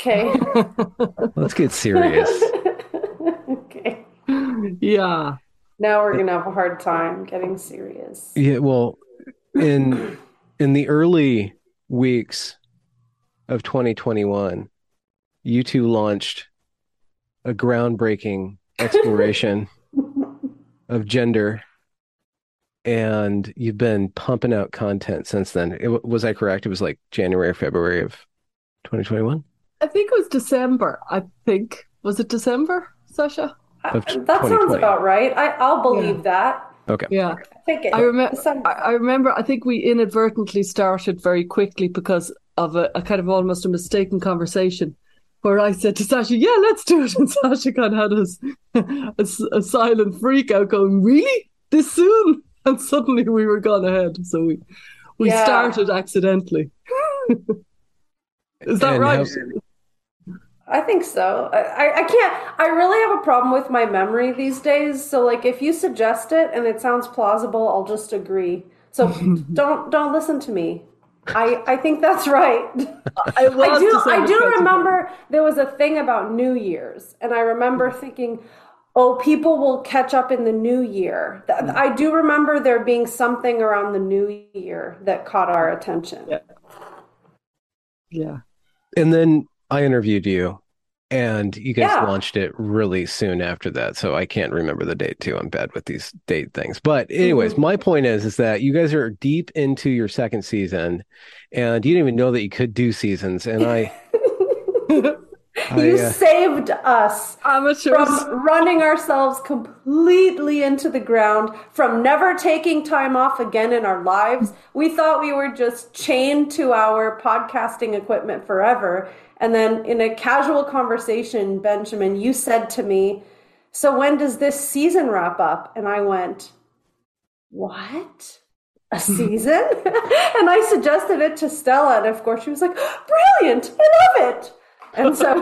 Okay. Let's get serious. okay. Yeah. Now we're gonna have a hard time getting serious. Yeah, well, in in the early weeks of 2021, you two launched a groundbreaking exploration of gender and you've been pumping out content since then. It, was I correct? It was like January or February of 2021? I think it was December. I think. Was it December, Sasha? Of Uh, that sounds about right. I, I'll believe Yeah. that. Okay. Yeah. Take it. I remember. I, I remember. I think we inadvertently started very quickly because of a, a kind of almost a mistaken conversation, where I said to Sasha, "Yeah, let's do it," and Sasha kind of had us a, s- a silent freak out, going, "Really, this soon?" And suddenly we were gone ahead. So we we Yeah. started accidentally. Is that And right? how- I think so. I, I, I can't. I really have a problem with my memory these days. So, like, if you suggest it and it sounds plausible, I'll just agree. So don't don't listen to me. I I think that's right. I, I do. I do remember there was a thing about New Year's, and I remember thinking, "Oh, people will catch up in the New Year." I do remember there being something around the New Year that caught our attention. Yeah. Yeah. And then I interviewed you and you guys Yeah. launched it really soon after that. So I can't remember the date too. I'm bad with these date things. But anyways, Mm-hmm. my point is is that you guys are deep into your second season and you didn't even know that you could do seasons. And I, I you uh, saved us Amateurs. from running ourselves completely into the ground, from never taking time off again in our lives. We thought we were just chained to our podcasting equipment forever. And then in a casual conversation, Benjamin, you said to me, So when does this season wrap up? And I went, What? A season? and I suggested it to Stella. And of course, she was like, Brilliant! I love it! And so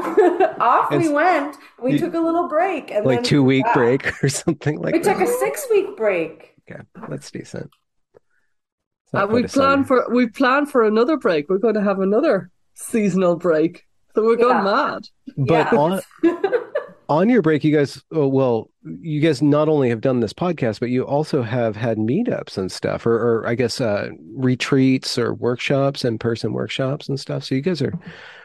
off we went. We You- took a little break. And like two week back. break or something like We that. We took a six week break. Okay, that's decent. It's Uh, we quite a summer. plan for we plan for another break. We're going to have another seasonal break. So we're going Yeah. mad. But Yeah. on on your break, you guys, oh, well, you guys not only have done this podcast, but you also have had meetups and stuff, or, or I guess uh, retreats or workshops, in person workshops and stuff. So you guys are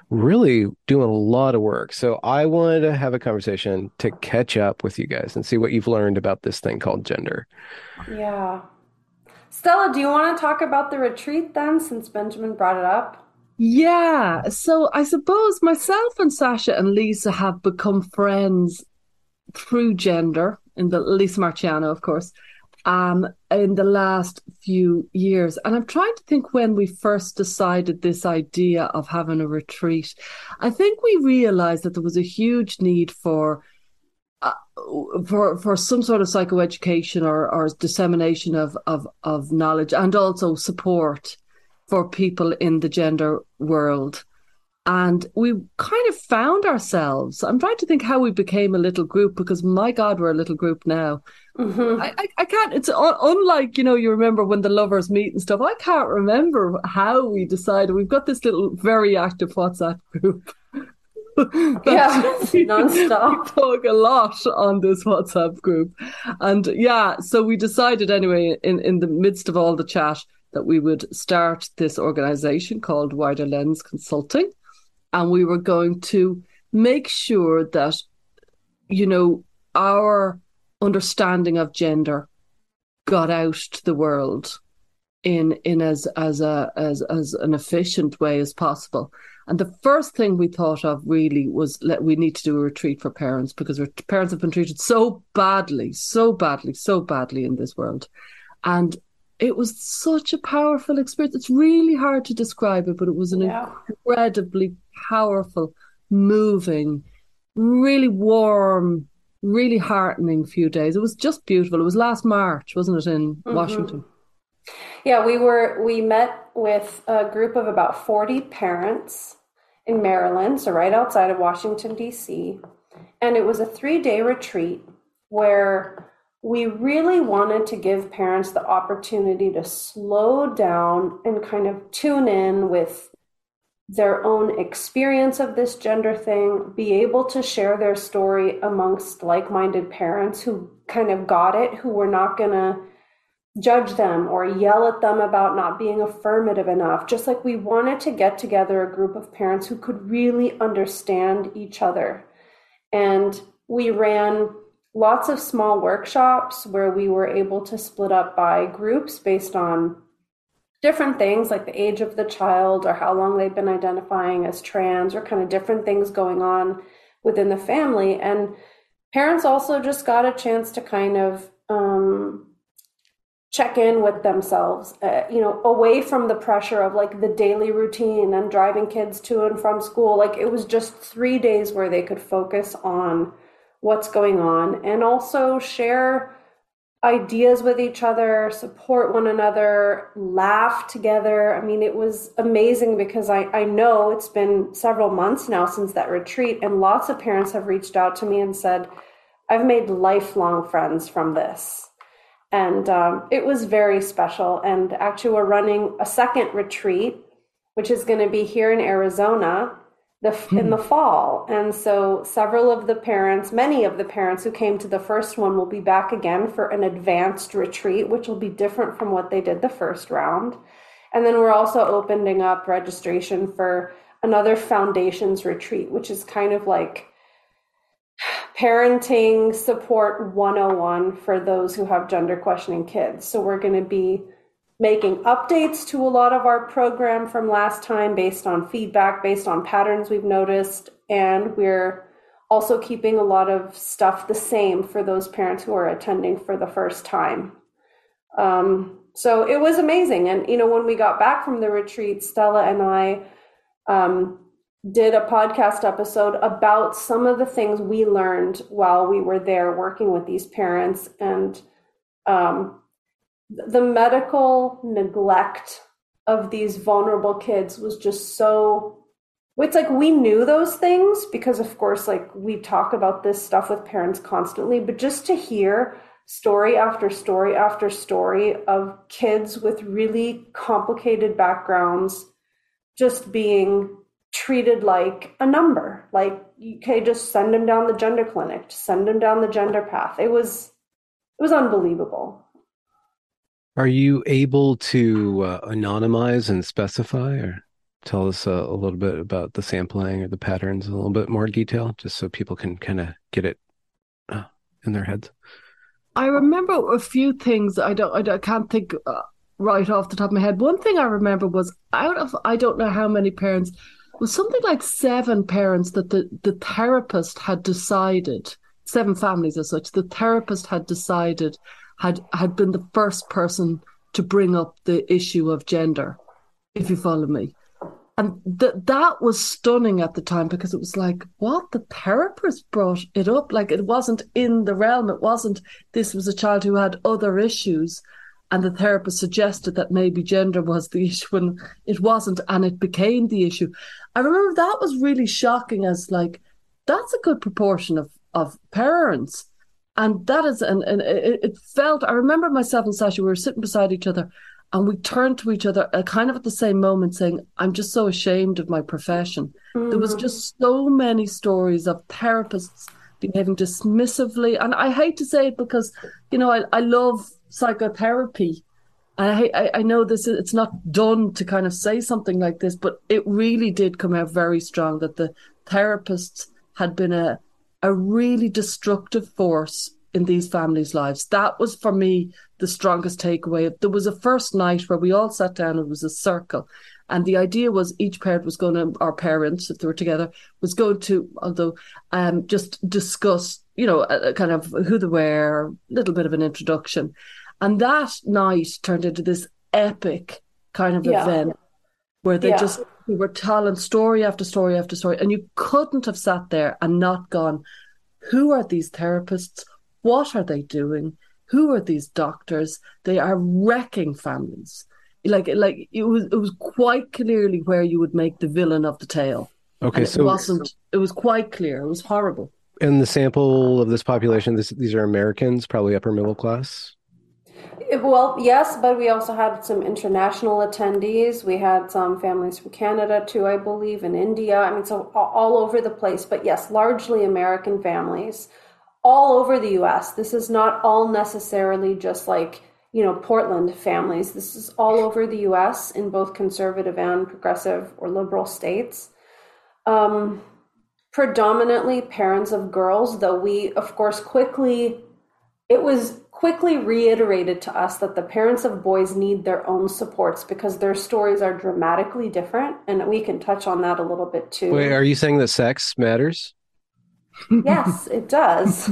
really doing a lot of work. So I wanted to have a conversation to catch up with you guys and see what you've learned about this thing called gender. Yeah. Stella, do you want to talk about the retreat then, since Benjamin brought it up? Yeah. So I suppose myself and Sasha and Lisa have become friends through gender in the Lisa Marchiano, of course, um, in the last few years. And I'm trying to think when we first decided this idea of having a retreat. I think we realized that there was a huge need for uh, for for some sort of psychoeducation or, or dissemination of, of of knowledge and also support for people in the gender world. And we kind of found ourselves. I'm trying to think how we became a little group because my God, we're a little group now. Mm-hmm. I, I, I can't. It's un, unlike you know. You remember when the lovers meet and stuff. I can't remember how we decided. We've got this little very active WhatsApp group. Yeah, nonstop. We talk a lot on this WhatsApp group, and yeah. So we decided anyway, in in the midst of all the chat, that we would start this organization called Wider Lens Consulting, and we were going to make sure that you know our understanding of gender got out to the world in in as as a as as an efficient way as possible. And the first thing we thought of really was let we need to do a retreat for parents because parents have been treated so badly, so badly, so badly in this world. And it was such a powerful experience. It's really hard to describe it, but it was an Yeah. incredibly powerful, moving, really warm, really heartening few days. It was just beautiful. It was last March, wasn't it, in Mm-hmm. Washington? Yeah, we were we met with a group of about 40 parents in Maryland, so right outside of Washington D.C. And it was a 3-day retreat where we really wanted to give parents the opportunity to slow down and kind of tune in with their own experience of this gender thing, be able to share their story amongst like minded parents who kind of got it, who were not going to judge them or yell at them about not being affirmative enough. Just like we wanted to get together a group of parents who could really understand each other. And we ran lots of small workshops where we were able to split up by groups based on different things like the age of the child or how long they've been identifying as trans or kind of different things going on within the family. And parents also just got a chance to kind of um, check in with themselves, uh, you know, away from the pressure of like the daily routine and driving kids to and from school. Like it was just three days where they could focus on what's going on and also share ideas with each other, support one another, laugh together. I mean, it was amazing because I, I know it's been several months now since that retreat, and lots of parents have reached out to me and said, I've made lifelong friends from this. And um, it was very special. And actually, we're running a second retreat, which is going to be here in Arizona the, in hmm. the fall. And so several of the parents, many of the parents who came to the first one will be back again for an advanced retreat, which will be different from what they did the first round. And then we're also opening up registration for another foundations retreat, which is kind of like parenting support 101 for those who have gender questioning kids. So we're going to be making updates to a lot of our program from last time based on feedback, based on patterns we've noticed. And we're also keeping a lot of stuff the same for those parents who are attending for the first time. Um, so it was amazing. And, you know, when we got back from the retreat, Stella and I um, did a podcast episode about some of the things we learned while we were there working with these parents. And um, the medical neglect of these vulnerable kids was just so it's like we knew those things because of course like we talk about this stuff with parents constantly but just to hear story after story after story of kids with really complicated backgrounds just being treated like a number like okay just send them down the gender clinic send them down the gender path. It was it was unbelievable Are you able to uh, anonymize and specify or tell us uh, a little bit about the sampling or the patterns in a little bit more detail, just so people can kind of get it uh, in their heads? I remember a few things. I don't. I, I can't think uh, right off the top of my head. One thing I remember was out of I don't know how many parents was something like seven parents that the the therapist had decided seven families as such. The therapist had decided had had been the first person to bring up the issue of gender. If you follow me. And th- that was stunning at the time because it was like, what? The therapist brought it up. Like it wasn't in the realm. It wasn't, this was a child who had other issues. And the therapist suggested that maybe gender was the issue and it wasn't. And it became the issue. I remember that was really shocking as like, that's a good proportion of, of parents. And that is, and, and it, it felt, I remember myself and Sasha, we were sitting beside each other and we turned to each other uh, kind of at the same moment saying, I'm just so ashamed of my profession. There was just so many stories of therapists behaving dismissively. And I hate to say it because, you know, I, I love psychotherapy. I, I I know this is it's not done to kind of say something like this, but it really did come out very strong that the therapists had been a a really destructive force in these families' lives. That was for me the strongest takeaway. There was a first night where we all sat down, it was a circle. And the idea was each parent was going to, our parents, if they were together, was going to, although, um, just discuss, you know, kind of who they were, a little bit of an introduction. And that night turned into this epic kind of Yeah. event where they Yeah. just they were telling story after story after story. And you couldn't have sat there and not gone, who are these therapists? What are they doing? Who are these doctors? They are wrecking families. Like like it was it was quite clearly where you would make the villain of the tale. Okay, and it so wasn't it was quite clear. It was horrible. in the sample of this population, this, these are Americans, probably upper middle class. Well, yes, but we also had some international attendees. We had some families from Canada too, I believe, and India. I mean, so all over the place. But yes, largely American families, all over the US. This is not all necessarily just like, you know, Portland families. This is all over the US in both conservative and progressive or liberal states. Um, predominantly parents of girls, though we, of course, quickly it was quickly reiterated to us that the parents of boys need their own supports because their stories are dramatically different and we can touch on that a little bit too Wait, are you saying that sex matters? yes it does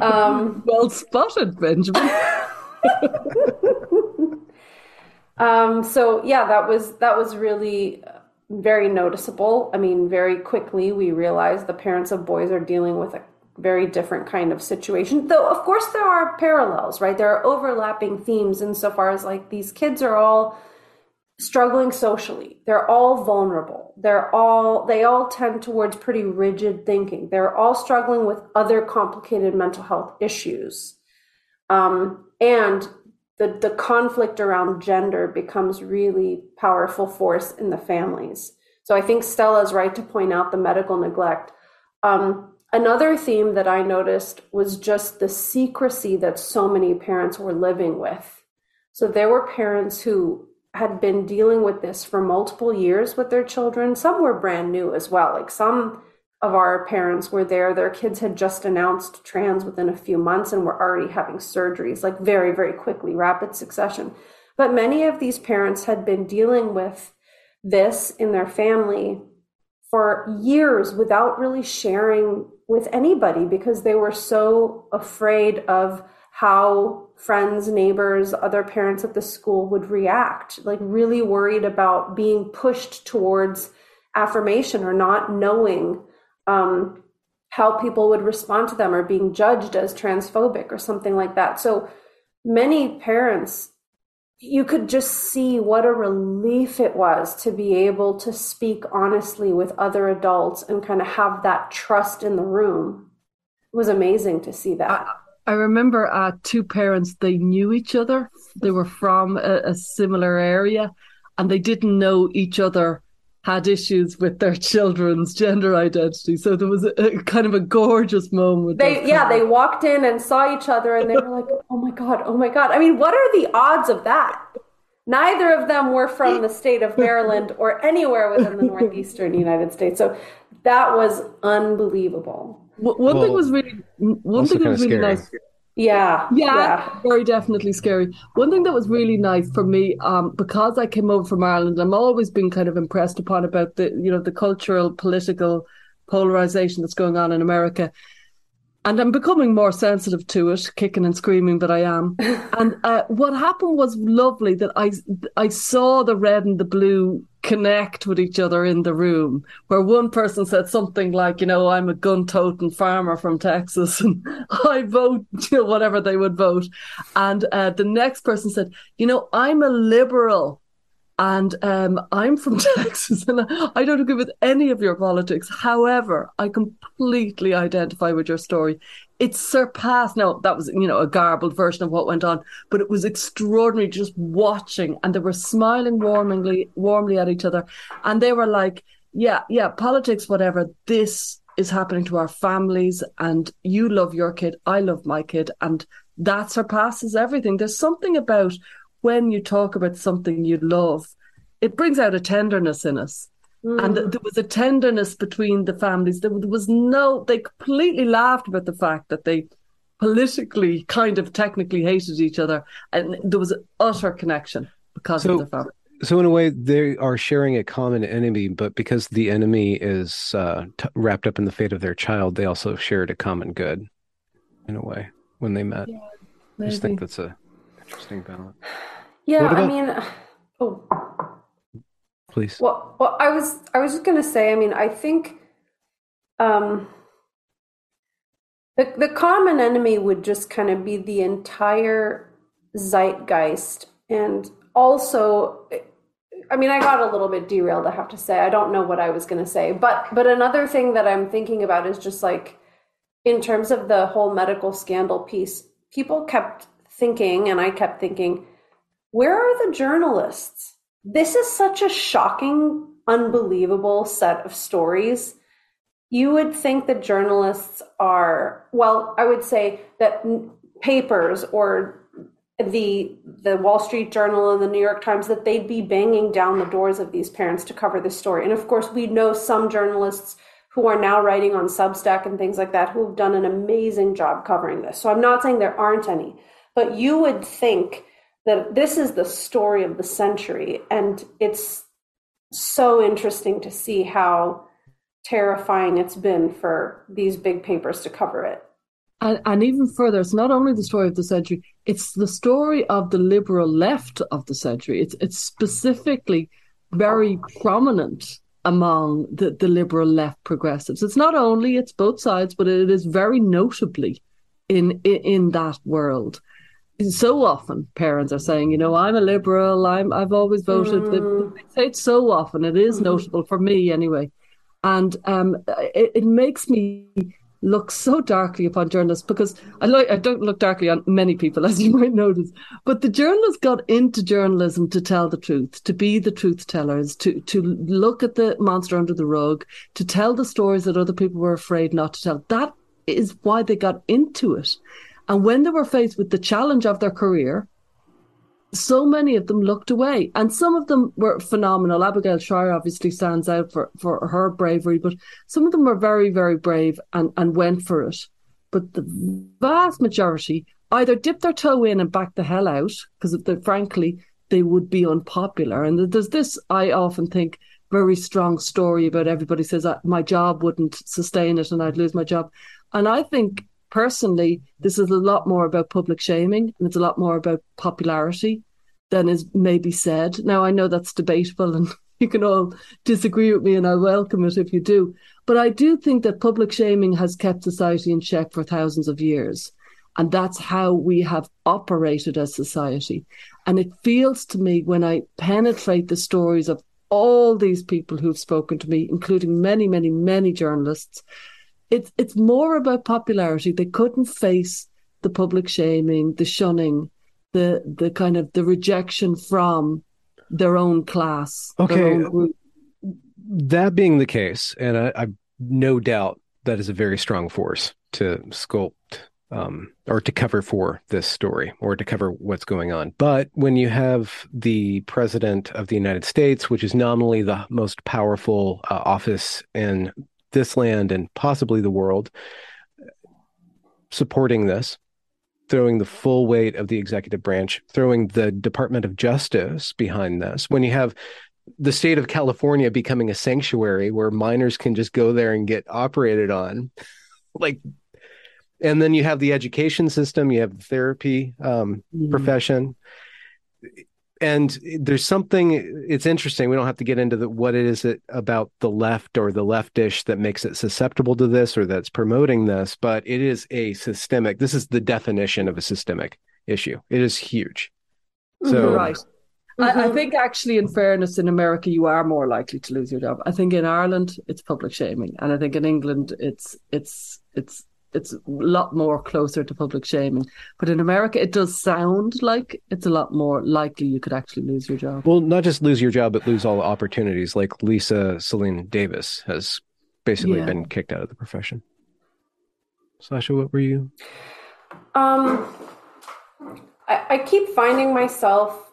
um, Well spotted, Benjamin. um, so yeah that was that was really uh, very noticeable i mean very quickly we realized the parents of boys are dealing with a very different kind of situation. Though of course there are parallels right? There are overlapping themes insofar as like these kids are all struggling socially. They're all vulnerable. They're all they all tend towards pretty rigid thinking. They're all struggling with other complicated mental health issues. Um, and the, the conflict around gender becomes really powerful force in the families. So i think stella's right to point out the medical neglect. Um, another theme that i noticed was just the secrecy that so many parents were living with so there were parents who had been dealing with this for multiple years with their children. Some were brand new as well. Like some of our parents were there, their kids had just announced trans within a few months and were already having surgeries, like very, very quickly, rapid succession. But many of these parents had been dealing with this in their family for years without really sharing with anybody because they were so afraid of how friends, neighbors, other parents at the school would react, like really worried about being pushed towards affirmation or not knowing um, how people would respond to them or being judged as transphobic or something like that. So many parents, you could just see what a relief it was to be able to speak honestly with other adults and kind of have that trust in the room. It was amazing to see that. I remember uh, two parents, they knew each other. They were from a, a similar area and they didn't know each other had issues with their children's gender identity. So there was a, a kind of a gorgeous moment. They yeah, kind they walked in and saw each other and they were like, "Oh my god, oh my god." I mean, what are the odds of that? Neither of them were from the state of Maryland or anywhere within the northeastern United States. So that was unbelievable. W- one thing was really one thing was really scary. nice. Yeah. Yeah, very definitely scary. One thing that was really nice for me, um, because I came over from Ireland, I'm always been kind of impressed upon about the, you know, the cultural, political polarization that's going on in America. And I'm becoming more sensitive to it, kicking and screaming, but I am. and uh, what happened was lovely that I I saw the red and the blue connect with each other in the room, where one person said something like, you know, I'm a gun-toting farmer from Texas, and I vote, you know, whatever they would vote, and uh, the next person said, you know, I'm a liberal. And um, I'm from Texas, and I don't agree with any of your politics. However, I completely identify with your story. It surpassed. Now that was, you know, a garbled version of what went on, but it was extraordinary just watching, and they were smiling warmly, warmly at each other, and they were like, "Yeah, yeah, politics, whatever. This is happening to our families, and you love your kid, I love my kid, and that surpasses everything." There's something about when you talk about something you love, it brings out a tenderness in us. And there was a tenderness between the families. There, there was no, they completely laughed about the fact that they politically kind of technically hated each other. And there was an utter connection because So- of the family. So in a way, they are sharing a common enemy, but because the enemy is uh, t- wrapped up in the fate of their child, they also shared a common good, in a way, when they met. I just think that's a interesting balance. Yeah, What I mean, oh, Please. well, well, I was, I was just gonna say. I mean, I think, um, the the common enemy would just kind of be the entire zeitgeist, and also, I mean, I got a little bit derailed. I have to say, I don't know what I was gonna say, but but another thing that I'm thinking about is just like, in terms of the whole medical scandal piece, people kept thinking, and I kept thinking where are the journalists? This is such a shocking, unbelievable set of stories. You would think that journalists are, well, I would say that papers or the the Wall Street Journal and the New York Times that they'd be banging down the doors of these parents to cover this story. And of course, we know some journalists who are now writing on Substack and things like that who have done an amazing job covering this. So I'm not saying there aren't any, but you would think that this is the story of the century and it's so interesting to see how terrifying it's been for these big papers to cover it. And, and even further, it's not only the story of the century, it's the story of the liberal left of the century. It's it's specifically very prominent among the, the liberal left progressives. It's not only, it's both sides, but it is very notably in in, in that world. So often parents are saying, you know, I'm a liberal, I'm I've always voted. They, they say it so often. It is notable for me anyway. And um, it, it makes me look so darkly upon journalists because I like I don't look darkly on many people, as you might notice. But the journalists got into journalism to tell the truth, to be the truth tellers, to to look at the monster under the rug, to tell the stories that other people were afraid not to tell. That is why they got into it. And when they were faced with the challenge of their career, so many of them looked away, and some of them were phenomenal. Abigail Shrier obviously stands out for, for her bravery, but some of them were very, very brave and, and went for it. But the vast majority either dipped their toe in and backed the hell out because, frankly, they would be unpopular. And there's this, I often think, very strong story about everybody says "Uh, my job wouldn't sustain it and I'd lose my job. And I think personally, this is a lot more about public shaming and it's a lot more about popularity than is maybe said. Now, I know that's debatable and you can all disagree with me and I welcome it if you do. But I do think that public shaming has kept society in check for thousands of years. And that's how we have operated as society. And it feels to me when I penetrate the stories of all these people who've spoken to me, including many, many, many journalists, it's it's more about popularity. They couldn't face the public shaming, the shunning, the the kind of the rejection from their own class, their Okay. own. That being the case, and I, I no doubt that is a very strong force to sculpt um, or to cover for this story or to cover what's going on. But when you have the president of the United States, which is nominally the most powerful uh, office in this land and possibly the world, supporting this, throwing the full weight of the executive branch, throwing the Department of Justice behind this, when you have the state of California becoming a sanctuary where minors can just go there and get operated on, like, and then you have the education system, you have the therapy um, Mhm. profession, and there's something. It's interesting. We don't have to get into the, what it is it about the left or the leftish that makes it susceptible to this or that's promoting this, but it is a systemic. This is the definition of a systemic issue. It is huge. So You're right. I, I Mhm. think actually, in fairness, in America, you are more likely to lose your job. I think in Ireland, it's public shaming, and I think in England, it's it's it's it's a lot more closer to public shaming. But in America, it does sound like it's a lot more likely you could actually lose your job. Well, not just lose your job, but lose all the opportunities. Like Lisa Selin Davis has basically Yeah. been kicked out of the profession. Sasha, what were you? Um, I, I keep finding myself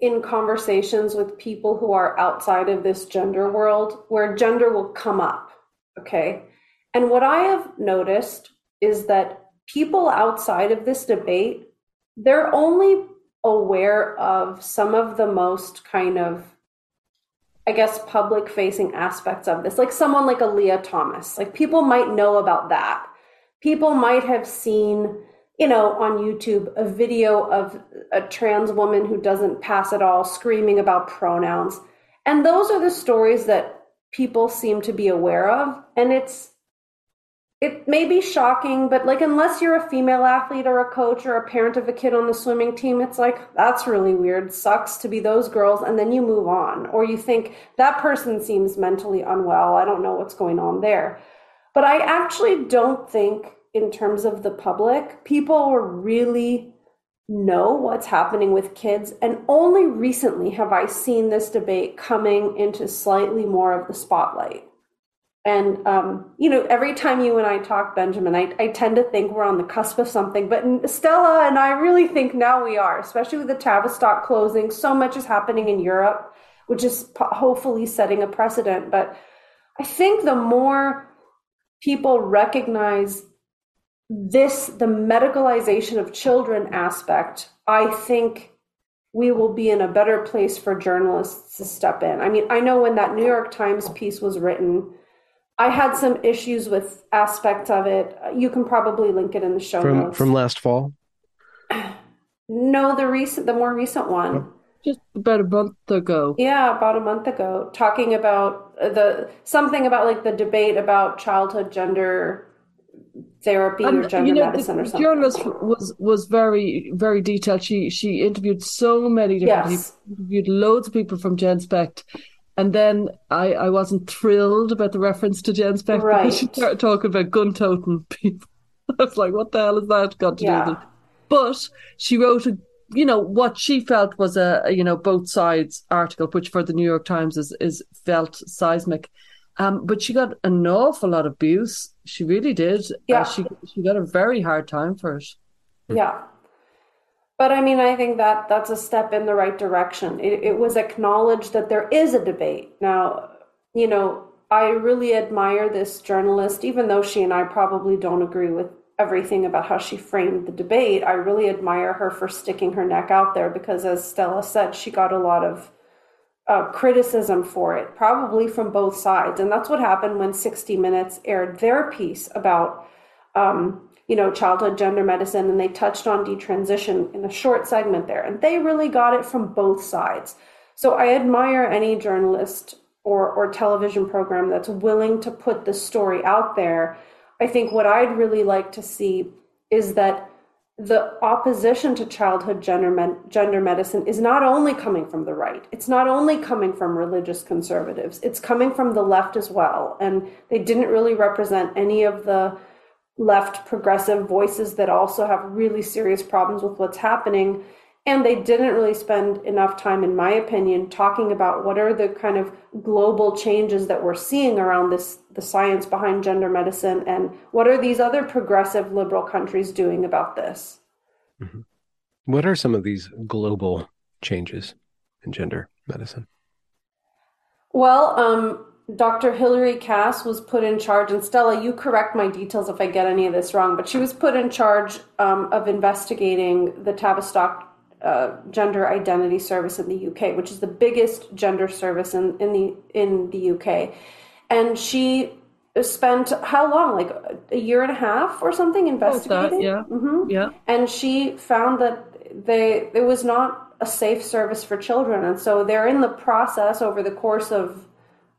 in conversations with people who are outside of this gender world where gender will come up. Okay. And what I have noticed is that people outside of this debate, they're only aware of some of the most kind of I guess public facing aspects of this. Like someone like a Lia Thomas. Like people might know about that. People might have seen you know, on YouTube, a video of a trans woman who doesn't pass at all screaming about pronouns. And those are the stories that people seem to be aware of. And it's, it may be shocking, but like, unless you're a female athlete or a coach or a parent of a kid on the swimming team, it's like, that's really weird. Sucks to be those girls. And then you move on. Or you think that person seems mentally unwell. I don't know what's going on there. But I actually don't think in terms of the public, people really know what's happening with kids. And only recently have I seen this debate coming into slightly more of the spotlight. And, um, you know, every time you and I talk, Benjamin, I, I tend to think we're on the cusp of something. But Stella and I really think now we are, especially with the Tavistock closing. So much is happening in Europe, which is hopefully setting a precedent. But I think the more people recognize this the medicalization of children aspect i think we will be in a better place for journalists to step in i mean i know when that new york times piece was written i had some issues with aspects of it you can probably link it in the show from notes from last fall no the recent the more recent one oh. just about a month ago yeah about a month ago talking about the something about like the debate about childhood gender therapy and, or gender you know, medicine or something. journalist was was very very detailed. She she interviewed so many different yes. people, interviewed loads of people from GenSpect. And then I, I wasn't thrilled about the reference to GenSpect right. because she started talking about gun toting people. I was like, what the hell has that got to yeah. do with it? But she wrote a you know what she felt was a, a, you know both sides article which for the new york times is is felt seismic um, but she got an awful lot of abuse. She really did. Yeah. Uh, she she got a very hard time for it. Yeah. But I mean, I think that that's a step in the right direction. It, it was acknowledged that there is a debate. Now, you know, I really admire this journalist, even though she and I probably don't agree with everything about how she framed the debate. I really admire her for sticking her neck out there because, as Stella said, she got a lot of uh, criticism for it, probably from both sides. And that's what happened when 60 Minutes aired their piece about, um, you know, childhood gender medicine, and they touched on detransition in a short segment there. And they really got it from both sides. So I admire any journalist or, or television program that's willing to put the story out there. I think what I'd really like to see is that the opposition to childhood gender, gender medicine is not only coming from the right, it's not only coming from religious conservatives, it's coming from the left as well. And they didn't really represent any of the left progressive voices that also have really serious problems with what's happening. And they didn't really spend enough time, in my opinion, talking about what are the kind of global changes that we're seeing around this, the science behind gender medicine, and what are these other progressive liberal countries doing about this. Mm-hmm. What are some of these global changes in gender medicine? Well, um, Dr. Hilary Cass was put in charge, and Stella, you correct my details if I get any of this wrong, but she was put in charge um, of investigating the Tavistock uh, gender identity service in the UK, which is the biggest gender service in, in the in the UK. And she spent how long? Like a year and a half or something investigating. That, yeah, mm-hmm. yeah. And she found that they it was not a safe service for children, and so they're in the process over the course of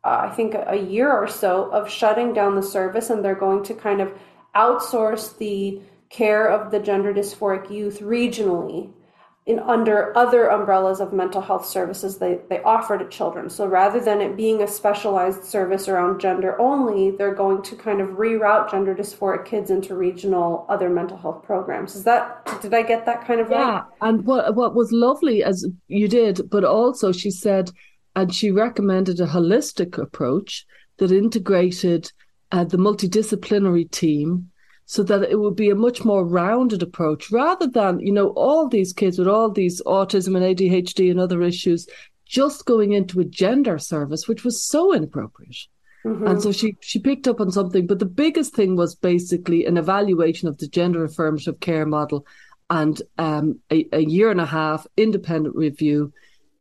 uh, I think a year or so of shutting down the service, and they're going to kind of outsource the care of the gender dysphoric youth regionally in under other umbrellas of mental health services they, they offer to children. So rather than it being a specialized service around gender only, they're going to kind of reroute gender dysphoric kids into regional other mental health programs. Is that did I get that kind of yeah. right? Yeah. And what what was lovely as you did, but also she said and she recommended a holistic approach that integrated uh, the multidisciplinary team so that it would be a much more rounded approach rather than, you know, all these kids with all these autism and ADHD and other issues just going into a gender service, which was so inappropriate. Mm-hmm. And so she, she picked up on something, but the biggest thing was basically an evaluation of the gender affirmative care model and um, a, a year and a half independent review.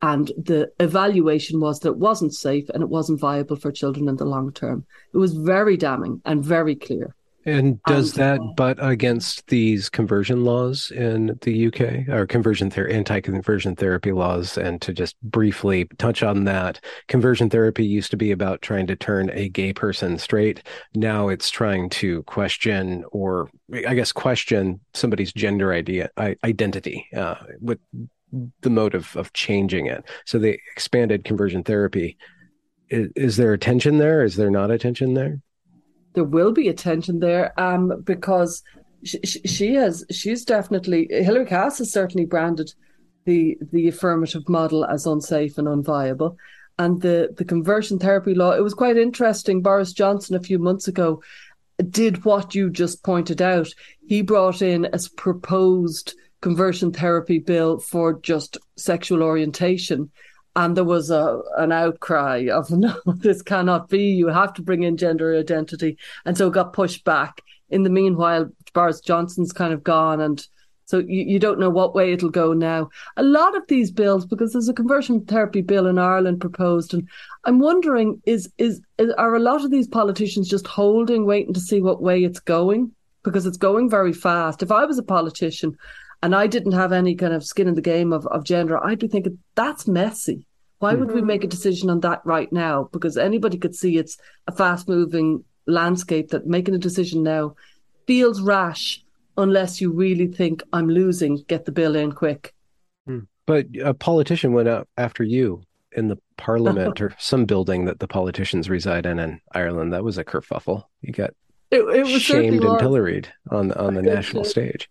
And the evaluation was that it wasn't safe and it wasn't viable for children in the long term. It was very damning and very clear. And does And- that butt against these conversion laws in the UK or conversion ther- anti-conversion therapy laws? And to just briefly touch on that, conversion therapy used to be about trying to turn a gay person straight. Now it's trying to question or I guess question somebody's gender idea identity uh, with the motive of changing it. So they expanded conversion therapy. Is, is there a tension there? Is there not a tension there? there will be a tension there um, because she, she has she's definitely Hilary Cass has certainly branded the the affirmative model as unsafe and unviable. And the the conversion therapy law, it was quite interesting. Boris Johnson a few months ago did what you just pointed out. He brought in a proposed conversion therapy bill for just sexual orientation. And there was a an outcry of no, this cannot be. You have to bring in gender identity, and so it got pushed back. In the meanwhile, Boris Johnson's kind of gone, and so you, you don't know what way it'll go now. A lot of these bills, because there's a conversion therapy bill in Ireland proposed, and I'm wondering is is, is are a lot of these politicians just holding, waiting to see what way it's going because it's going very fast. If I was a politician and I didn't have any kind of skin in the game of, of gender, I'd be thinking that's messy. Why would we mm-hmm. make a decision on that right now? Because anybody could see it's a fast moving landscape that making a decision now feels rash unless you really think I'm losing, get the bill in quick. Hmm. But a politician went out after you in the parliament or some building that the politicians reside in in Ireland. That was a kerfuffle. You got It, it was shamed and was. pilloried on on the national stage.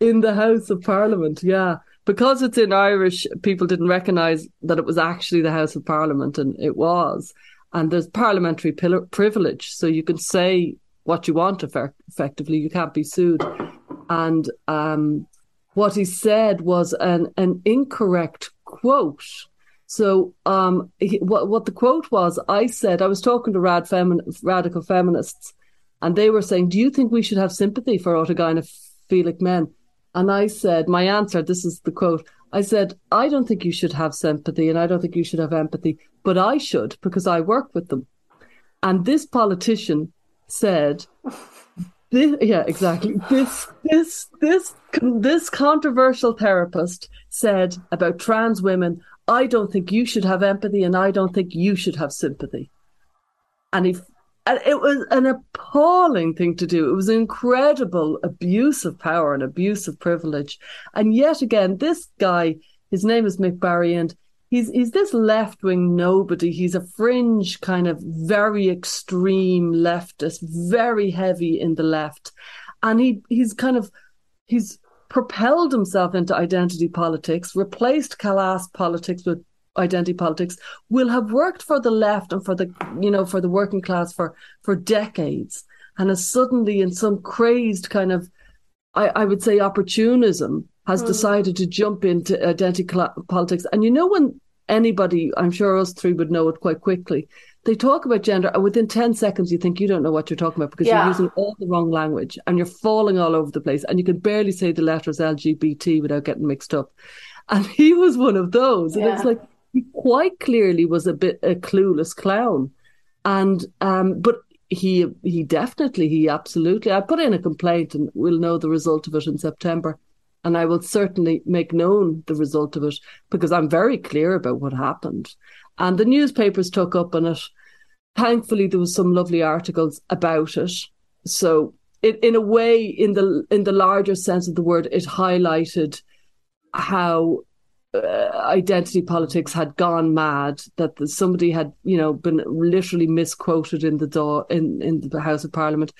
In the House of Parliament, yeah. Because it's in Irish, people didn't recognise that it was actually the House of Parliament, and it was. And there's parliamentary privilege, so you can say what you want effectively. You can't be sued. And um, what he said was an, an incorrect quote. So um, he, what, what the quote was, I said, I was talking to rad radical feminists, and they were saying, Do you think we should have sympathy for autogynephilic men? And I said, My answer, this is the quote I said, I don't think you should have sympathy and I don't think you should have empathy, but I should because I work with them. And this politician said, this, yeah, exactly. This, this, this, this controversial therapist said about trans women, I don't think you should have empathy and I don't think you should have sympathy. And he, it was an appalling thing to do. It was an incredible abuse of power and abuse of privilege. And yet again, this guy, his name is Mick Barry, and he's he's this left wing nobody. He's a fringe kind of very extreme leftist, very heavy in the left, and he he's kind of he's propelled himself into identity politics, replaced class politics with identity politics, will have worked for the left and for the you know for the working class for for decades, and has suddenly in some crazed kind of I, I would say opportunism has hmm. decided to jump into identity cla- politics. And you know when anybody, I'm sure us three would know it quite quickly. They talk about gender, and within 10 seconds, you think you don't know what you're talking about because Yeah. you're using all the wrong language and you're falling all over the place, and you can barely say the letters LGBT without getting mixed up. And he was one of those. And it was Yeah. like, he quite clearly was a bit a clueless clown. And, um, but he, he definitely, he absolutely, I put in a complaint and we'll know the result of it in September. And I will certainly make known the result of it because I'm very clear about what happened. And the newspapers took up on it. Thankfully, there was some lovely articles about it. So, it, in a way, in the in the larger sense of the word, it highlighted how uh, identity politics had gone mad. That the, somebody had, you know, been literally misquoted in the door in in the House of Parliament.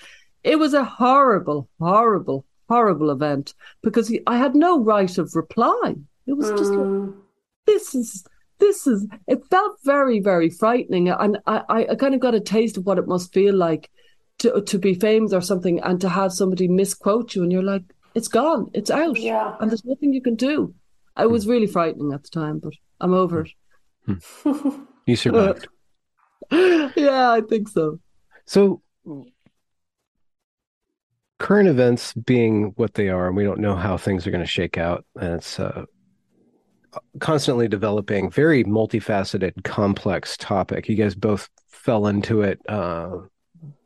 It was a horrible, horrible, horrible event because he, I had no right of reply. It was just like, this is this is. It felt very, very frightening, and I, I, I kind of got a taste of what it must feel like to to be famous or something, and to have somebody misquote you, and you're like, it's gone, it's out, Yeah. and there's nothing you can do. It was really frightening at the time, but I'm over it. You survived. yeah, I think so. So, current events being what they are, and we don't know how things are going to shake out, and it's uh, constantly developing, very multifaceted, complex topic. You guys both fell into it uh,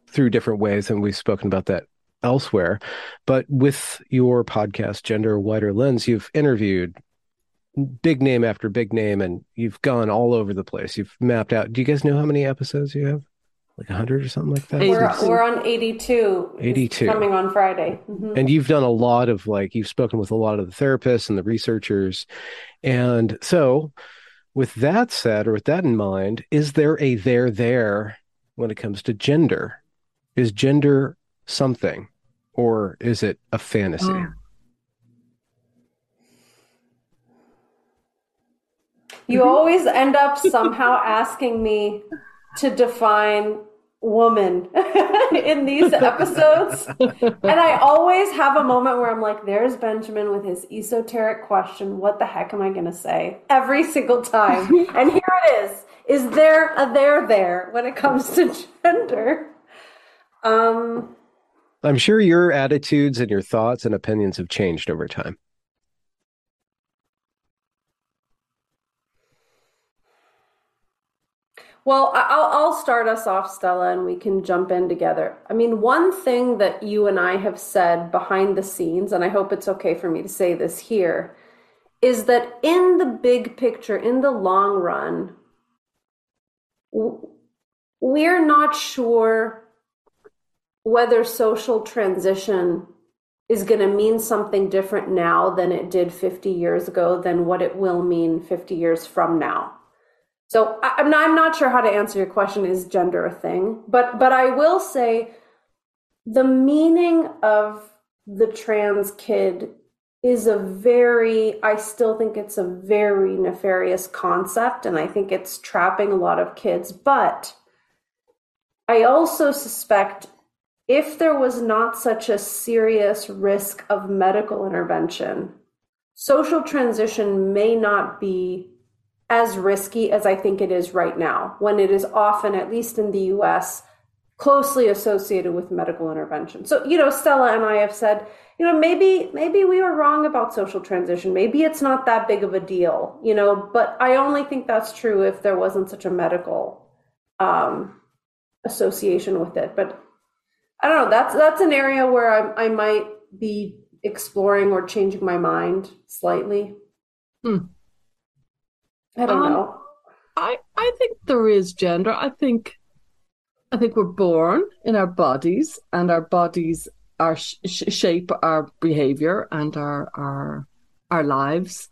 through different ways, and we've spoken about that elsewhere. But with your podcast, Gender Wider Lens, you've interviewed big name after big name and you've gone all over the place. You've mapped out. Do you guys know how many episodes you have? Like 100 or something like that? We're, we're on 82. 82. Coming on Friday. Mhm. and you've done a lot of like you've spoken with a lot of the therapists and the researchers and so with that said or with that in mind is there a there there when it comes to gender is gender something or is it a fantasy Oh. You always end up somehow asking me to define woman in these episodes. And I always have a moment where I'm like, there's Benjamin with his esoteric question. What the heck am I going to say? Every single time. And here it is. Is there a there there when it comes to gender? Um, i'm sure your attitudes and your thoughts and opinions have changed over time Well, I'll, I'll start us off, Stella, and we can jump in together. I mean, one thing that you and I have said behind the scenes, and I hope it's okay for me to say this here, is that in the big picture, in the long run, we're not sure whether social transition is going to mean something different now than it did 50 years ago, than what it will mean 50 years from now. So I- I'm not, I'm not sure how to answer your question. Is gender a thing? But but I will say the meaning of the trans kid is a very I still think it's a very nefarious concept, and I think it's trapping a lot of kids. But I also suspect if there was not such a serious risk of medical intervention, social transition may not be as risky as I think it is right now, when it is often, at least in the US, closely associated with medical intervention. So, you know, Stella and I have said, you know, maybe maybe we were wrong about social transition. Maybe it's not that big of a deal, you know, but I only think that's true if there wasn't such a medical um association with it. But I don't know, that's that's an area where I I might be exploring or changing my mind slightly. Hmm. I don't Um, know. I I think there is gender. I think I think we're born in our bodies, and our bodies are sh- sh- shape our behavior and our our our lives.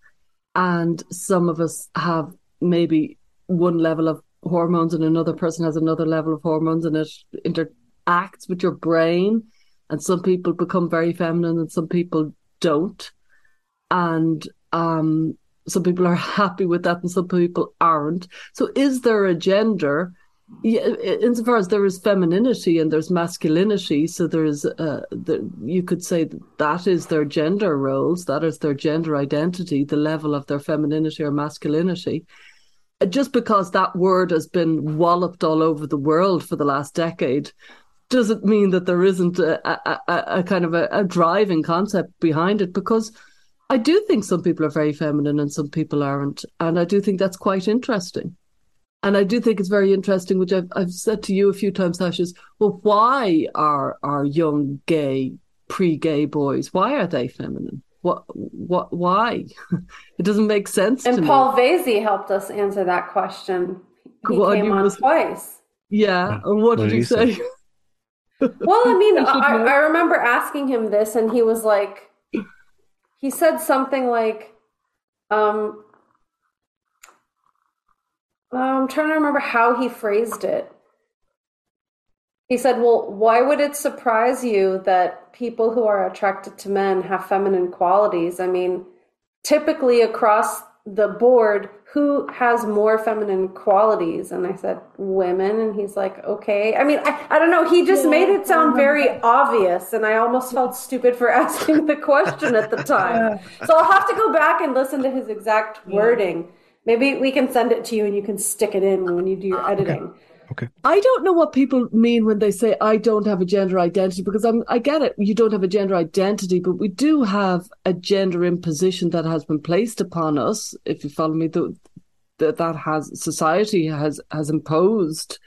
And some of us have maybe one level of hormones, and another person has another level of hormones, and it interacts with your brain. And some people become very feminine, and some people don't. And um, some people are happy with that and some people aren't. So is there a gender? Yeah, insofar as there is femininity and there's masculinity, so there's uh, the, you could say that, is their gender roles, that is their gender identity, the level of their femininity or masculinity. Uh, Just because that word has been walloped all over the world for the last decade doesn't mean that there isn't a, a, a, a kind of a, a driving concept behind it because I do think some people are very feminine and some people aren't. And I do think that's quite interesting. And I do think it's very interesting, which I've, I've said to you a few times, Ash, is well, why are our young gay, pre gay boys, why are they feminine? What, what, why? it doesn't make sense to And me. Paul Vasey helped us answer that question. He Go on, came on must- twice. Yeah. And what, What did did he he say? say? Well, I mean, I should I, know. I remember asking him this, and he was like, he said something like, um, I'm trying to remember how he phrased it. He said, Well, why would it surprise you that people who are attracted to men have feminine qualities? I mean, typically across the board, who has more feminine qualities? And I said, Women. And he's like, Okay. I mean, I, I don't know. He just Yeah, made it sound uh-huh. very that. obvious. And I almost felt stupid for asking the question at the time. So I'll have to go back and listen to his exact wording. Maybe we can send it to you and you can stick it in when you do your editing. I don't know what people mean when they say I don't have a gender identity because I'm I get it you don't have a gender identity but we do have a gender imposition that has been placed upon us if you follow me that that has society has has imposed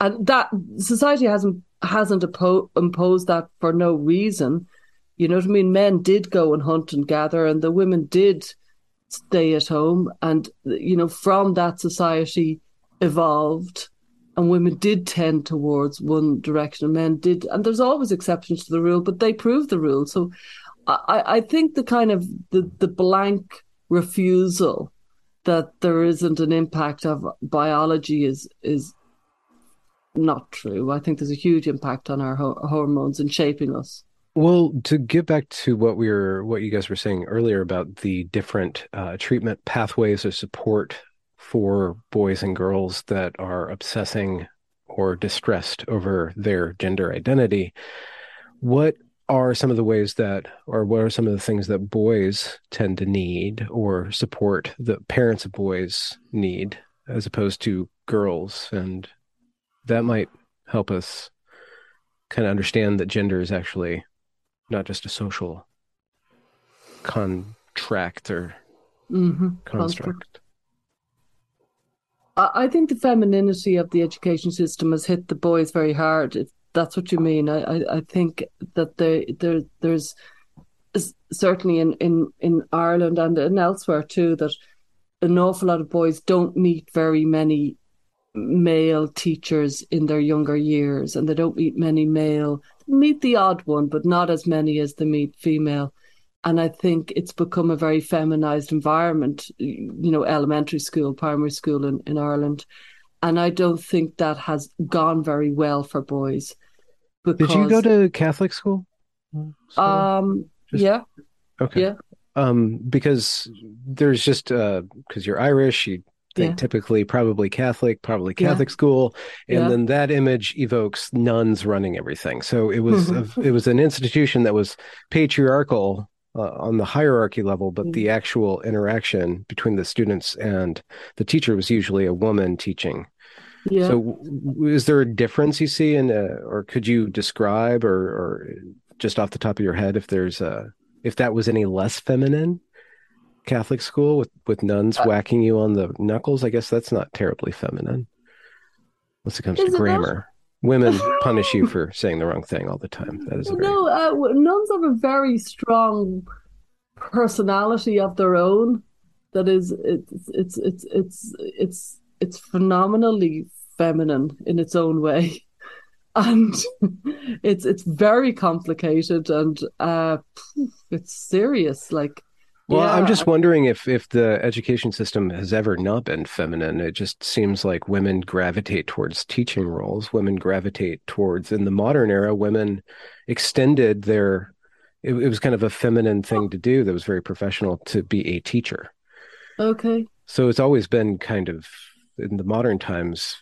and that society hasn't hasn't impo- imposed that for no reason. You know what I mean? Men did go and hunt and gather, and the women did stay at home. And, you know, from that society evolved, and women did tend towards one direction, and men did. And there's always exceptions to the rule, but they prove the rule. So I, I think the kind of the, the blank refusal that there isn't an impact of biology is is not true. I think there's a huge impact on our ho- hormones and shaping us. Well, to get back to what we were, what you guys were saying earlier about the different uh, treatment pathways of support for boys and girls that are obsessing or distressed over their gender identity, what are some of the ways that, or what are some of the things that boys tend to need or support that parents of boys need as opposed to girls? And that might help us kind of understand that gender is actually not just a social contract or mm-hmm. construct. I think the femininity of the education system has hit the boys very hard. If that's what you mean, I, I, I think that there, there, there's certainly in, in, in Ireland and, and elsewhere too that an awful lot of boys don't meet very many male teachers in their younger years, and they don't meet many male. Meet the odd one, but not as many as they meet female. And I think it's become a very feminized environment, you know, elementary school, primary school in, in Ireland. And I don't think that has gone very well for boys. Because, Did you go to Catholic school? Um, just, yeah. Okay. Yeah. Um, because there's just uh, because you're Irish, you think yeah. typically probably Catholic, probably Catholic yeah. school, and yeah. then that image evokes nuns running everything. So it was a, it was an institution that was patriarchal uh, on the hierarchy level, but mm-hmm. the actual interaction between the students and the teacher was usually a woman teaching. Yeah. So, is there a difference you see in, uh, or could you describe, or, or just off the top of your head, if there's a, if that was any less feminine? Catholic school with with nuns uh, whacking you on the knuckles. I guess that's not terribly feminine. Once it comes to grammar, women punish you for saying the wrong thing all the time. That is very... no. Uh, nuns have a very strong personality of their own. That is, it's it's it's it's it's it's phenomenally feminine in its own way. And it's it's very complicated and uh, it's serious. Like well, yeah. I'm just wondering if if the education system has ever not been feminine. It just seems like women gravitate towards teaching roles. Women gravitate towards in the modern era. Women extended their. It, it was kind of a feminine thing to do. That was very professional to be a teacher. Okay. So it's always been kind of in the modern times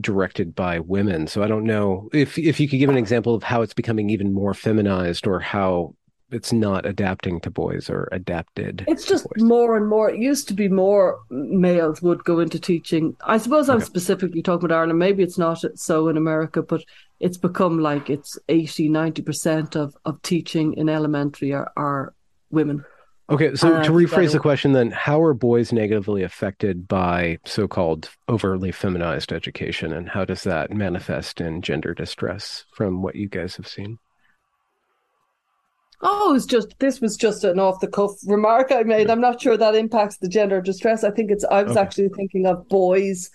directed by women. So I don't know if if you could give an example of how it's becoming even more feminized or how it's not adapting to boys or adapted. It's just more and more. It used to be more males would go into teaching. I suppose I'm specifically talking about Ireland. Maybe it's not so in America, but it's become like it's 80, 90% of, of teaching in elementary are, are women. Okay, so uh, to rephrase the question then, how are boys negatively affected by so called overly feminized education, and how does that manifest in gender distress from what you guys have seen? Oh, it's just this was just an off the cuff remark I made. I'm not sure that impacts the gender distress. I think it's I was okay. actually thinking of boys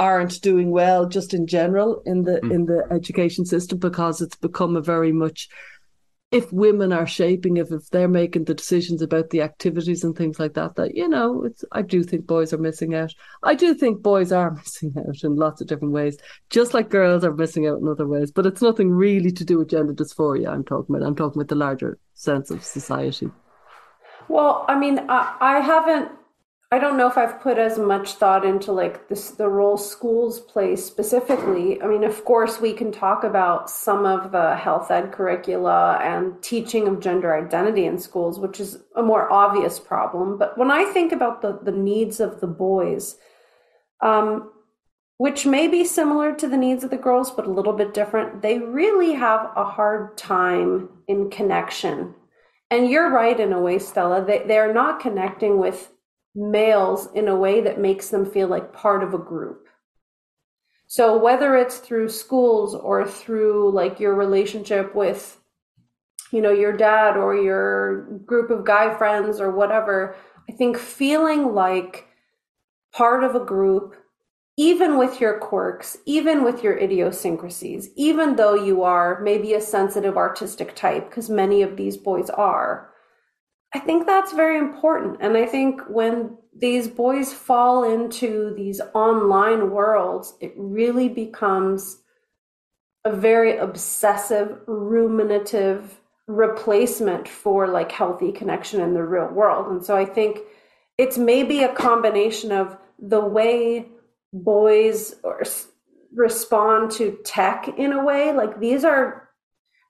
aren't doing well just in general in the mm. in the education system because it's become a very much if women are shaping if if they're making the decisions about the activities and things like that that you know it's i do think boys are missing out. I do think boys are missing out in lots of different ways just like girls are missing out in other ways. But it's nothing really to do with gender dysphoria i'm talking about. I'm talking about the larger sense of society. Well i mean i, I haven't I don't know if I've put as much thought into like this, the role schools play specifically. I mean, of course, we can talk about some of the health ed curricula and teaching of gender identity in schools, which is a more obvious problem. But when I think about the, the needs of the boys, um, which may be similar to the needs of the girls, but a little bit different, they really have a hard time in connection. And you're right in a way, Stella. They, they're not connecting with males in a way that makes them feel like part of a group. So whether it's through schools or through like your relationship with you know your dad or your group of guy friends or whatever, I think feeling like part of a group even with your quirks, even with your idiosyncrasies, even though you are maybe a sensitive artistic type, because many of these boys are, I think that's very important. And I think when these boys fall into these online worlds, it really becomes a very obsessive, ruminative replacement for like healthy connection in the real world. And so I think it's maybe a combination of the way boys or respond to tech in a way like these are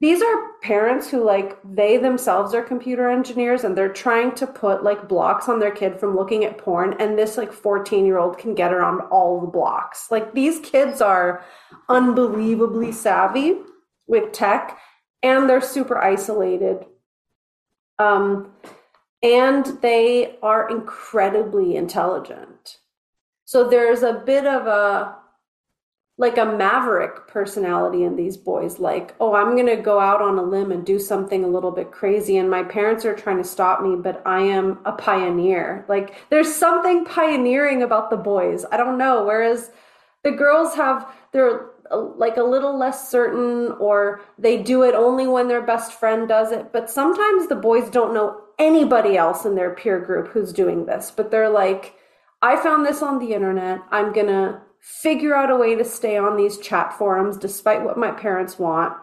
these are parents who like they themselves are computer engineers and they're trying to put like blocks on their kid from looking at porn and this like 14 year old can get around all the blocks. Like these kids are unbelievably savvy with tech and they're super isolated. Um and they are incredibly intelligent. So there's a bit of a like a maverick personality in these boys like oh i'm going to go out on a limb and do something a little bit crazy and my parents are trying to stop me but i am a pioneer like there's something pioneering about the boys i don't know whereas the girls have they're uh, like a little less certain or they do it only when their best friend does it but sometimes the boys don't know anybody else in their peer group who's doing this but they're like I found this on the internet. I'm going to figure out a way to stay on these chat forums despite what my parents want.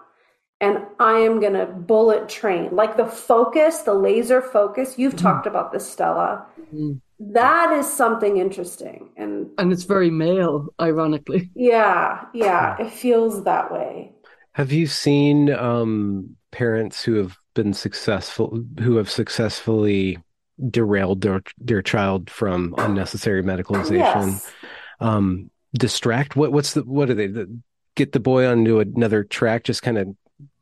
And I am going to bullet train. Like the focus, the laser focus, you've mm-hmm. talked about this, Stella. Mm-hmm. That is something interesting. And and it's very male, ironically. Yeah, yeah, it feels that way. Have you seen um, parents who have been successful, who have successfully derailed their their child from unnecessary medicalization yes. um distract what what's the what are they the, get the boy onto another track just kind of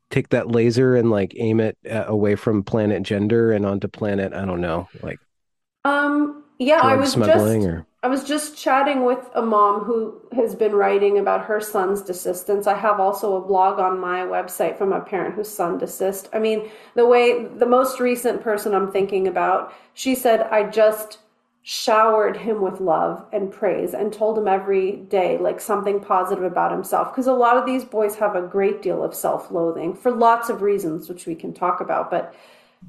take that laser and like aim it uh, away from planet gender and onto planet i don't know like um yeah i was just or... I was just chatting with a mom who has been writing about her son's desistance. I have also a blog on my website from a parent whose son desist. I mean, the way the most recent person I'm thinking about, she said, I just showered him with love and praise and told him every day like something positive about himself. Because a lot of these boys have a great deal of self-loathing for lots of reasons which we can talk about but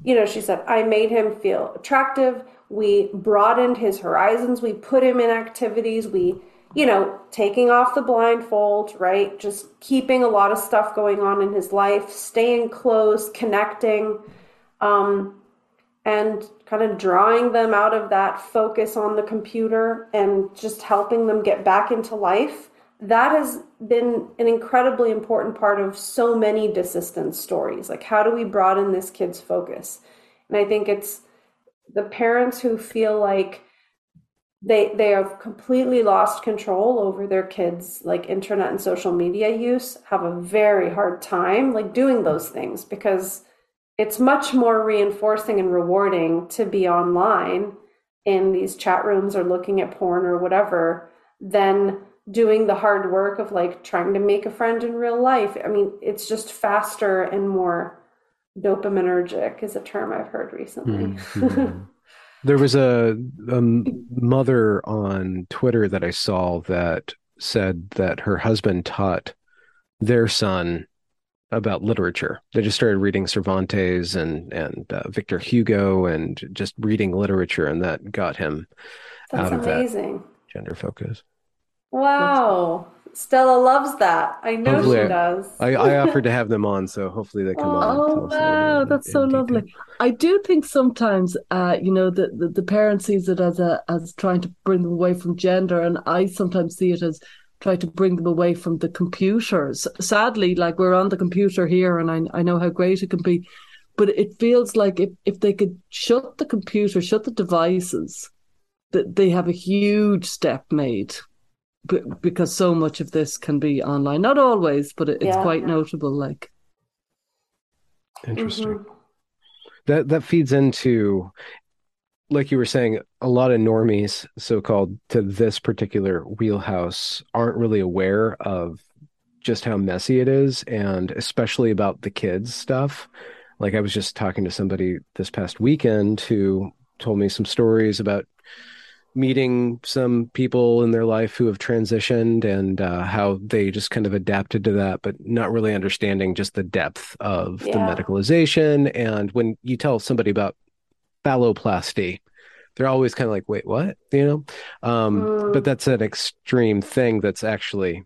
you know she said i made him feel attractive. We broadened his horizons. We put him in activities. We you know taking off the blindfold right? Just keeping a lot of stuff going on in his life staying close connecting. Um, and kind of drawing them out of that focus on the computer and just helping them get back into life that has been an incredibly important part of so many desistance stories. Like how do we broaden this kid's focus? And i think it's the parents who feel like they they have completely lost control over their kids like internet and social media use have a very hard time like doing those things because it's much more reinforcing and rewarding to be online in these chat rooms or looking at porn or whatever than doing the hard work of like trying to make a friend in real life. I mean, it's just faster and more dopaminergic is a term I've heard recently. Mm-hmm. there was a, a mother on Twitter that I saw that said that her husband taught their son about literature. They just started reading Cervantes and and uh, Victor Hugo and just reading literature, and that got him That's out amazing. of that gender focus. Wow. Stella loves that. I know hopefully she does. I, I offered to have them on, so hopefully they come oh, on. Oh wow, that's so lovely. I do think sometimes, uh, you know, the, the the parent sees it as a as trying to bring them away from gender, and I sometimes see it as try to bring them away from the computers. Sadly, like we're on the computer here, and I I know how great it can be, but it feels like if if they could shut the computer, shut the devices, that they have a huge step made because so much of this can be online. Not always, but it's yeah. quite notable. Like interesting. Mm-hmm. That that feeds into like you were saying, a lot of normies, so called, to this particular wheelhouse aren't really aware of just how messy it is, and especially about the kids stuff. Like I was just talking to somebody this past weekend who told me some stories about meeting some people in their life who have transitioned and uh, how they just kind of adapted to that, but not really understanding just the depth of the medicalization. And when you tell somebody about phalloplasty, they're always kind of like, wait, what? You know? Um, Mm. But that's an extreme thing that's actually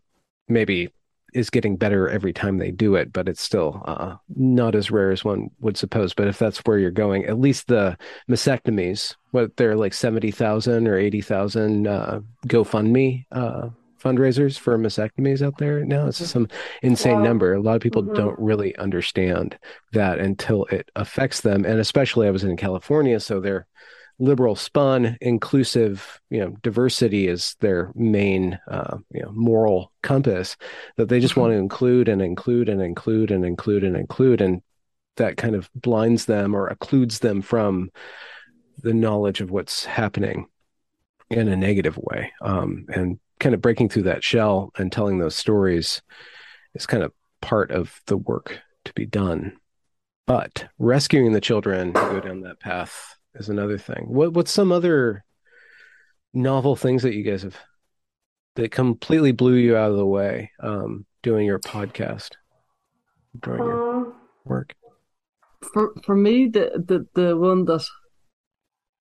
maybe is getting better every time they do it, but it's still uh, not as rare as one would suppose. But if that's where you're going, at least the mastectomies, what they're like 70,000 or 80,000 uh, GoFundMe uh, fundraisers for mastectomies out there now. It's some insane Wow. number. A lot of people Mhm. don't really understand that until it affects them. And especially I was in California, so they're liberal spun inclusive you know diversity is their main uh, you know moral compass that they just want to include and include and include and include and include and that kind of blinds them or occludes them from the knowledge of what's happening in a negative way um, and kind of breaking through that shell and telling those stories is kind of part of the work to be done but rescuing the children who go down that path is another thing. What what's some other novel things that you guys have that completely blew you out of the way um, doing your podcast, doing your Um, work? For for me, the the the one that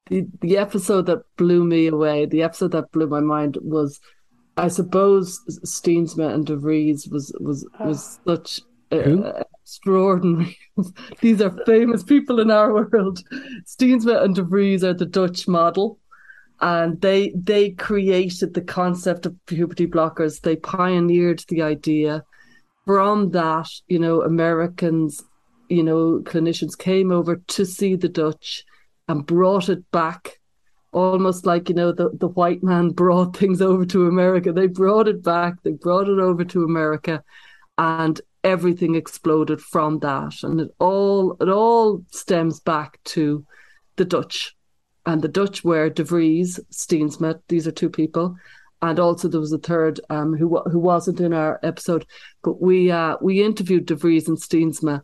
the the episode that blew me away, the episode that blew my mind was, I suppose, Steensma and De Vries was was was such Who? uh, extraordinary. These are famous people in our world. Steensma and De Vries are the Dutch model. And they they created the concept of puberty blockers. They pioneered the idea. From that, you know, Americans, you know, clinicians came over to see the Dutch and brought it back almost like you know the, the white man brought things over to america. They brought it back they brought it over to america and everything exploded from that. And it all it all stems back to the dutch. And the dutch were de vries steensma these are two people. And also there was a third um, who who wasn't in our episode but we uh, we interviewed de vries and steensma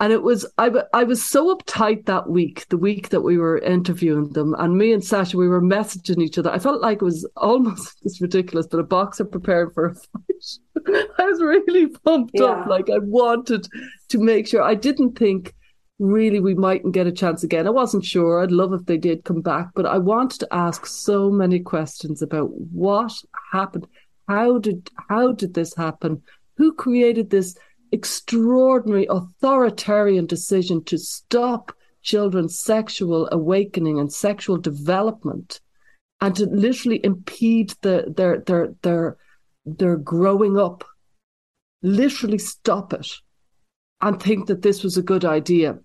and it was I, w- I was so uptight that week the week that we were interviewing them and me and sasha we were messaging each other. I felt like it was almost it's ridiculous but a boxer prepared for a fight. I was really pumped up like i wanted to make sure. I didn't think really we mightn't get a chance again. I wasn't sure. I'd love if they did come back but i wanted to ask so many questions about what happened. How did how did this happen? Who created this extraordinary authoritarian decision to stop children's sexual awakening and sexual development and to literally impede the, their their their their growing up. Literally stop it and think that this was a good idea.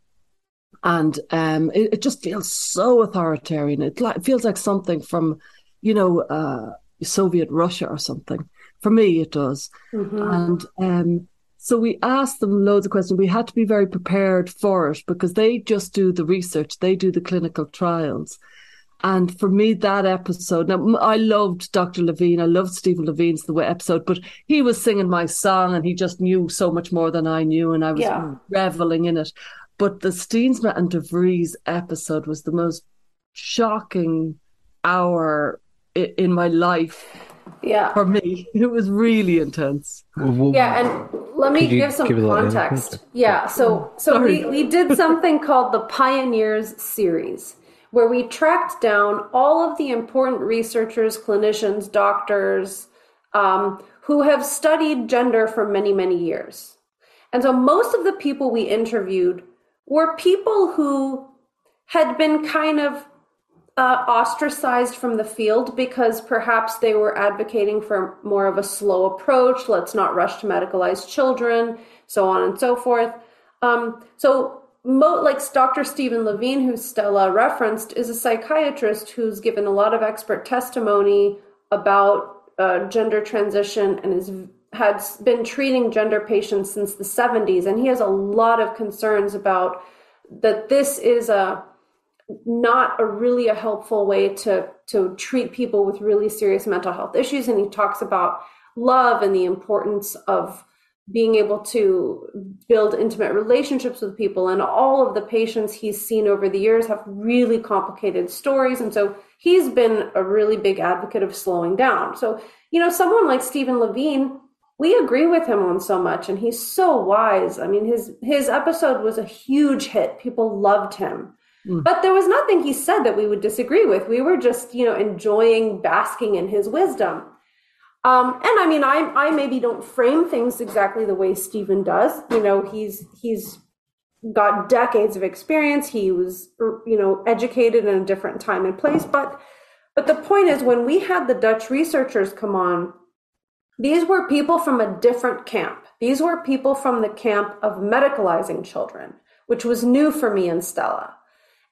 And um, it, it just feels so authoritarian. It, li- it feels like something from you know uh, soviet russia or something. For me it does. Mhm. and um, so we asked them loads of questions. We had to be very prepared for it because they just do the research, they do the clinical trials. And for me, that episode, now I loved Dr. Levine, I loved Stephen Levine's the way episode, but he was singing my song and he just knew so much more than I knew, and I was Yeah. reveling in it. But the Steensma and De Vries episode was the most shocking hour in my life yeah. for me. It was really intense. Yeah, and let me give some give context. Yeah, so so Sorry. we, we did something called the Pioneers series, where we tracked down all of the important researchers, clinicians, doctors, um, who have studied gender for many, many years. And so most of the people we interviewed were people who had been kind of uh, ostracized from the field because perhaps they were advocating for more of a slow approach. Let's not rush to medicalize children, so on and so forth. Um, so, mo- like Dr. Stephen Levine, who Stella referenced, is a psychiatrist who's given a lot of expert testimony about uh, gender transition and has been treating gender patients since the 70s, and he has a lot of concerns about that. This is a not a really a helpful way to to treat people with really serious mental health issues. And he talks about love and the importance of being able to build intimate relationships with people. And all of the patients he's seen over the years have really complicated stories. And so he's been a really big advocate of slowing down. So you know someone like stephen levine we agree with him on so much and he's so wise. I mean his his episode was a huge hit. People loved him mm. but there was nothing he said that we would disagree with we were just you know enjoying basking in his wisdom um, and I mean, I I maybe don't frame things exactly the way Stephen does. You know, he's he's got decades of experience. He was you know educated in a different time and place. But but the point is, when we had the Dutch researchers come on, these were people from a different camp. These were people from the camp of medicalizing children, which was new for me and Stella.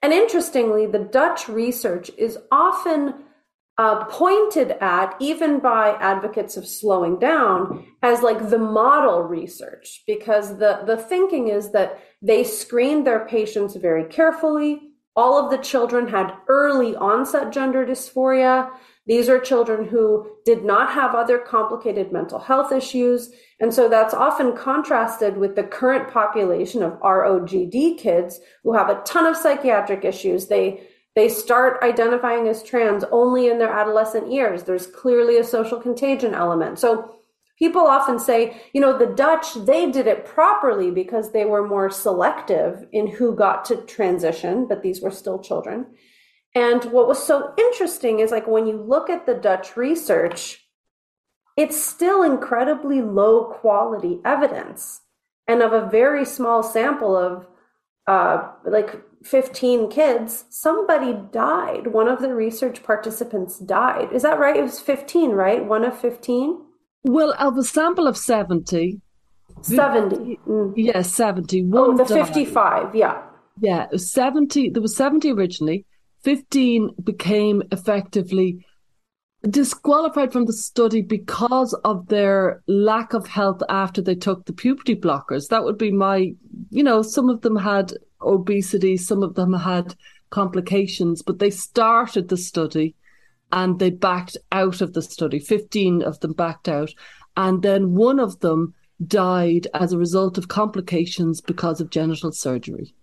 And interestingly, the Dutch research is often uh, pointed at, even by advocates of slowing down, as like the model research, because the, the thinking is that they screened their patients very carefully. All of the children had early onset gender dysphoria. These are children who did not have other complicated mental health issues. And so that's often contrasted with the current population of ROGD kids who have a ton of psychiatric issues. They they start identifying as trans only in their adolescent years. There's clearly a social contagion element. So people often say, you know, the Dutch, they did it properly because they were more selective in who got to transition, but these were still children. And what was so interesting is like when you look at the Dutch research, it's still incredibly low quality evidence and of a very small sample of uh, like 15 kids, somebody died. One of the research participants died. Is that right? It was 15, right? One of 15? Well, of a sample of 70. 70. Mm. Yes, yeah, 70. One oh, the died. 55, yeah. Yeah, 70. There was 70 originally. 15 became effectively disqualified from the study because of their lack of health after they took the puberty blockers. That would be my, you know, some of them had obesity, some of them had complications, but they started the study and they backed out of the study. 15 of them backed out. And then one of them died as a result of complications because of genital surgery.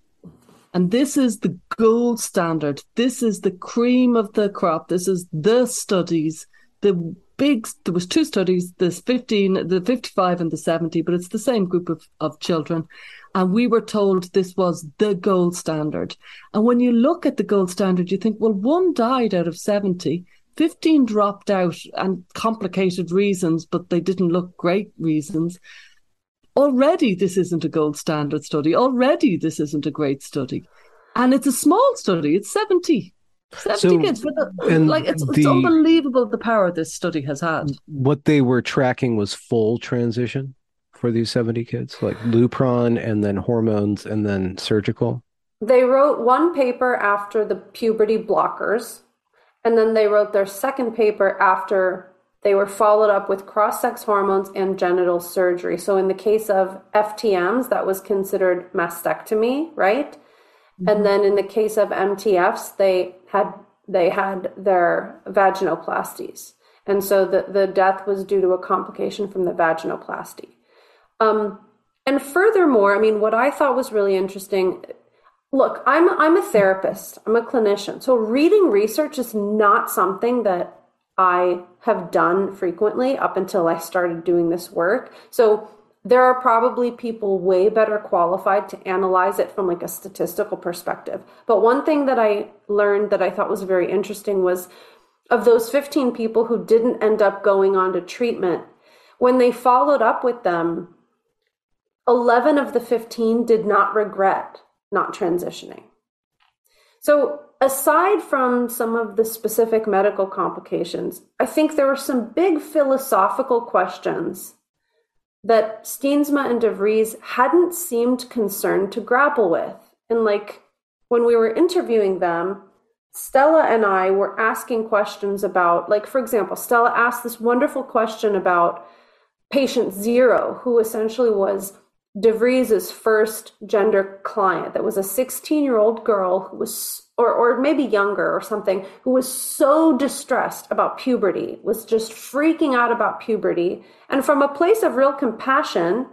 And this is the gold standard. This is the cream of the crop. This is the studies, the big, there was two studies, this 15, the 55 and the 70, but it's the same group of, of children. And we were told this was the gold standard. And when you look at the gold standard, you think, well, one died out of 70. 15 dropped out and complicated reasons, but they didn't look great reasons. Already, this isn't a gold standard study. Already, this isn't a great study. And it's a small study, it's 70. 70 so, kids. The, uh, like, it's, the, it's unbelievable the power this study has had. What they were tracking was full transition for these 70 kids, like Lupron and then hormones and then surgical? They wrote one paper after the puberty blockers, and then they wrote their second paper after they were followed up with cross sex hormones and genital surgery. So, in the case of FTMs, that was considered mastectomy, right? Mm-hmm. And then in the case of MTFs, they had they had their vaginoplasties. And so the, the death was due to a complication from the vaginoplasty. Um, and furthermore, I mean, what I thought was really interesting look, I'm, I'm a therapist, I'm a clinician. So reading research is not something that I have done frequently up until I started doing this work. So there are probably people way better qualified to analyze it from like a statistical perspective. But one thing that I learned that I thought was very interesting was of those 15 people who didn't end up going on to treatment, when they followed up with them, 11 of the 15 did not regret not transitioning. So aside from some of the specific medical complications, I think there were some big philosophical questions that Steensma and DeVries hadn't seemed concerned to grapple with. And like when we were interviewing them, Stella and I were asking questions about, like, for example, Stella asked this wonderful question about patient zero, who essentially was DeVries's first gender client that was a 16 year old girl who was or, or maybe younger or something, who was so distressed about puberty, was just freaking out about puberty. And from a place of real compassion,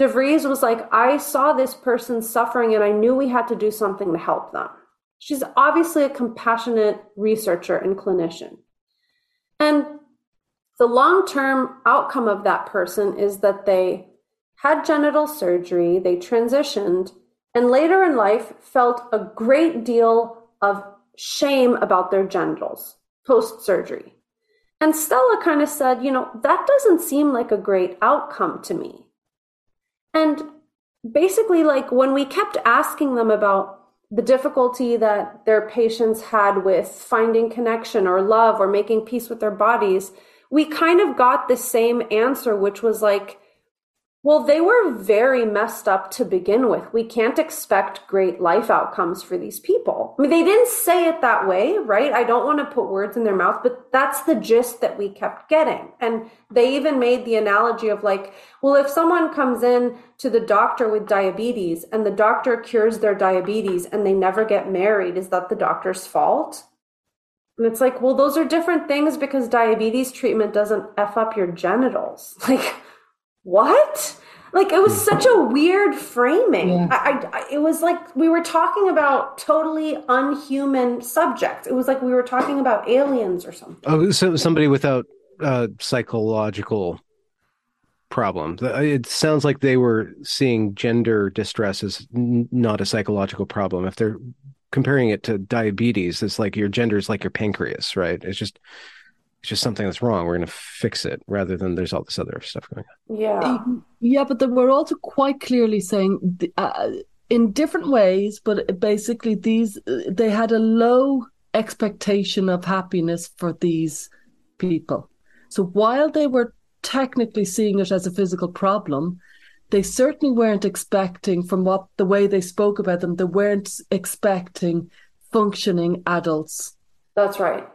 DeVries was like, I saw this person suffering and I knew we had to do something to help them. She's obviously a compassionate researcher and clinician. And the long term outcome of that person is that they had genital surgery, they transitioned, and later in life felt a great deal of shame about their genitals post surgery. And Stella kind of said, you know, that doesn't seem like a great outcome to me. And basically, like when we kept asking them about the difficulty that their patients had with finding connection or love or making peace with their bodies, we kind of got the same answer, which was like, well, they were very messed up to begin with. We can't expect great life outcomes for these people. I mean, they didn't say it that way, right? I don't want to put words in their mouth, but that's the gist that we kept getting. And they even made the analogy of like, well, if someone comes in to the doctor with diabetes and the doctor cures their diabetes and they never get married, is that the doctor's fault? And it's like, well, those are different things because diabetes treatment doesn't F up your genitals. Like, what? Like it was hmm. such a weird framing. Yeah. I, I, it was like we were talking about totally unhuman subjects. It was like we were talking about aliens or something. Oh, so somebody without uh, psychological problems. It sounds like they were seeing gender distress as n- not a psychological problem. If they're comparing it to diabetes, it's like your gender is like your pancreas, right? It's just it's just something that's wrong. We're going to fix it rather than there's all this other stuff going on. Yeah. Yeah, but we're also quite clearly saying uh, in different ways, but basically these they had a low expectation of happiness for these people. So while they were technically seeing it as a physical problem, they certainly weren't expecting from what the way they spoke about them, they weren't expecting functioning adults. That's right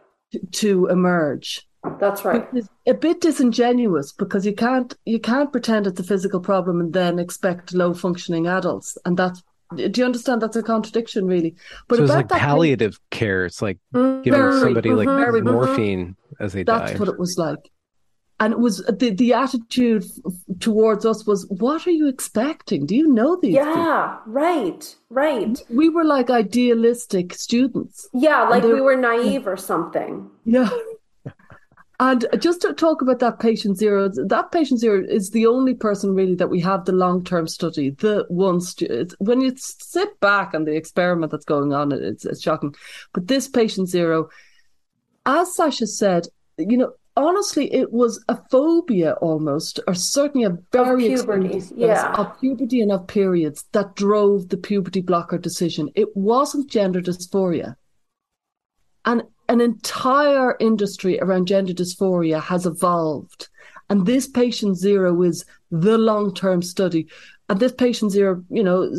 to emerge. That's right. It's a bit disingenuous because you can't you can't pretend it's a physical problem and then expect low functioning adults, and that's do you understand? That's a contradiction really. But so it's like palliative care. It's like giving very, somebody like very, morphine as they that's die. that's what it was like and it was the, the attitude towards us was what are you expecting? Do you know these yeah things? right right. We were like idealistic students. Yeah like we were naive or something. Yeah. And just to talk about that patient zero that patient zero is the only person really that we have the long-term study the one stu- when you sit back on the experiment that's going on it's, it's shocking. But this patient zero as sasha said you know honestly, it was a phobia almost, or certainly a very of puberty, yeah. of puberty and of periods that drove the puberty blocker decision. It wasn't gender dysphoria. And an entire industry around gender dysphoria has evolved. And this patient zero is the long term study. And this patient zero, you know,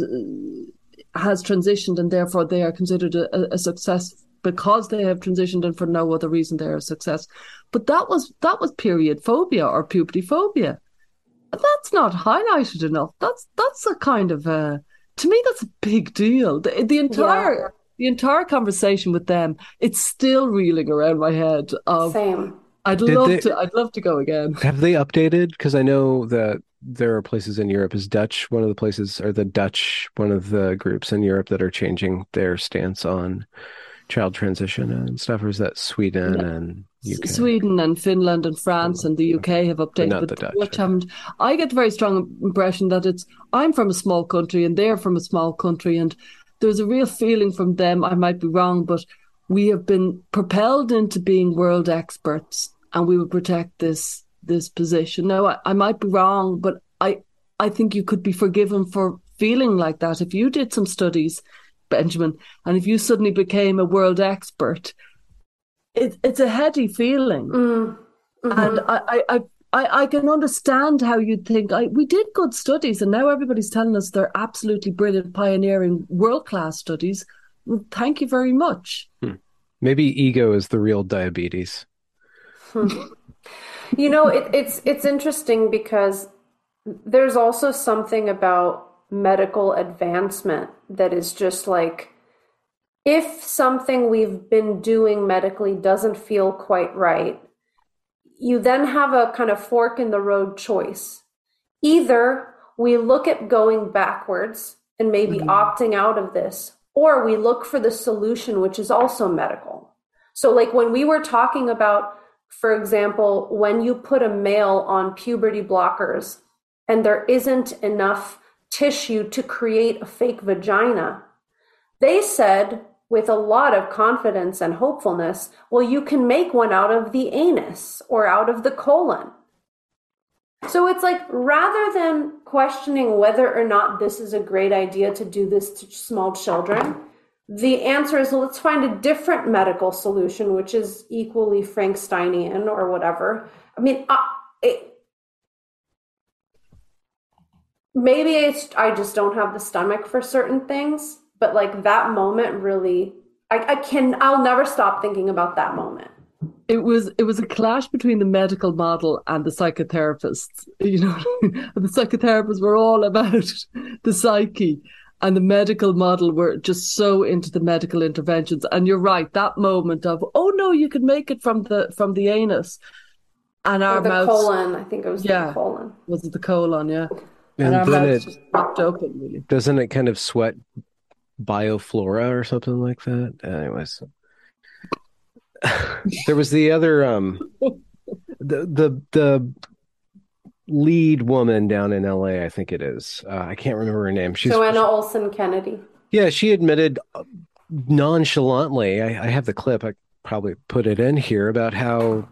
has transitioned and therefore they are considered a, a success because they have transitioned and for no other reason they're a success. But that was that was period phobia or puberty phobia. That's not highlighted enough. That's that's a kind of a to me that's a big deal. The, the entire yeah. the entire conversation with them, it's still reeling around my head. Of, Same. I'd Did love they, to. I'd love to go again. Have they updated? Because I know that there are places in Europe. Is Dutch one of the places, or the Dutch one of the groups in Europe that are changing their stance on child transition and stuff, or is that Sweden yeah. and UK? Sweden and Finland and France and the UK have updated, but, but the Dutch, haven't. I get the very strong impression that it's I'm from a small country and they're from a small country, and there's a real feeling from them. I might be wrong, but we have been propelled into being world experts, and we will protect this this position. Now, I, I might be wrong, but I I think you could be forgiven for feeling like that if you did some studies Benjamin, and if you suddenly became a world expert, it, it's a heady feeling. Mm. Mm-hmm. And I, I, I, I can understand how you'd think I, we did good studies, and now everybody's telling us they're absolutely brilliant, pioneering world class studies. Well, thank you very much. Hmm. Maybe ego is the real diabetes. you know, it, it's it's interesting because there's also something about medical advancement that is just like if something we've been doing medically doesn't feel quite right, you then have a kind of fork in the road choice. Either we look at going backwards and maybe mm-hmm. opting out of this, or we look for the solution, which is also medical. So, like when we were talking about, for example, when you put a male on puberty blockers and there isn't enough tissue to create a fake vagina, they said with a lot of confidence and hopefulness, well, you can make one out of the anus or out of the colon. So it's like rather than questioning whether or not this is a great idea to do this to small children, the answer is well, let's find a different medical solution, which is equally Frankensteinian or whatever. I mean, uh, it, maybe it's I just don't have the stomach for certain things, but like that moment really, I, I can I'll never stop thinking about that moment it was it was a clash between the medical model and the psychotherapists. You know, the psychotherapists were all about the psyche, and the medical model were just so into the medical interventions. And you're right, that moment of oh no, you can make it from the from the anus, and our or the mouths, colon. I think it was yeah, the colon. Was it the colon? Yeah. And, and then it open, really. doesn't it kind of sweat bioflora or something like that. Anyways, there was the other um the the the lead woman down in LA, I think it is. Uh, I can't remember her name. She's Johanna Olson Kennedy. Yeah, she admitted nonchalantly. I, I have the clip. I probably put it in here about how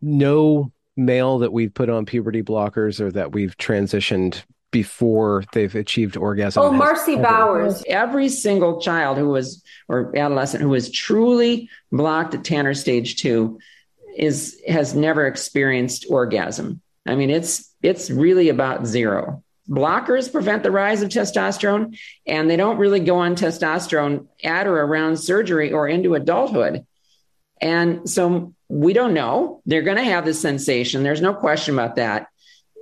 no male that we've put on puberty blockers or that we've transitioned before they've achieved orgasm. Oh, Marci Bowers. Every single child who was, or adolescent who was truly blocked at Tanner stage two is, has never experienced orgasm. I mean, it's, it's really about zero. Blockers prevent the rise of testosterone, and they don't really go on testosterone at or around surgery or into adulthood. And so we don't know. They're going to have this sensation. There's no question about that.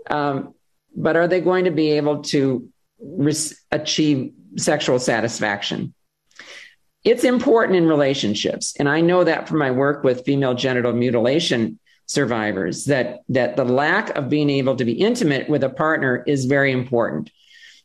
Um, but are they going to be able to re- achieve sexual satisfaction? It's important in relationships. And I know that from my work with female genital mutilation survivors that, that the lack of being able to be intimate with a partner is very important.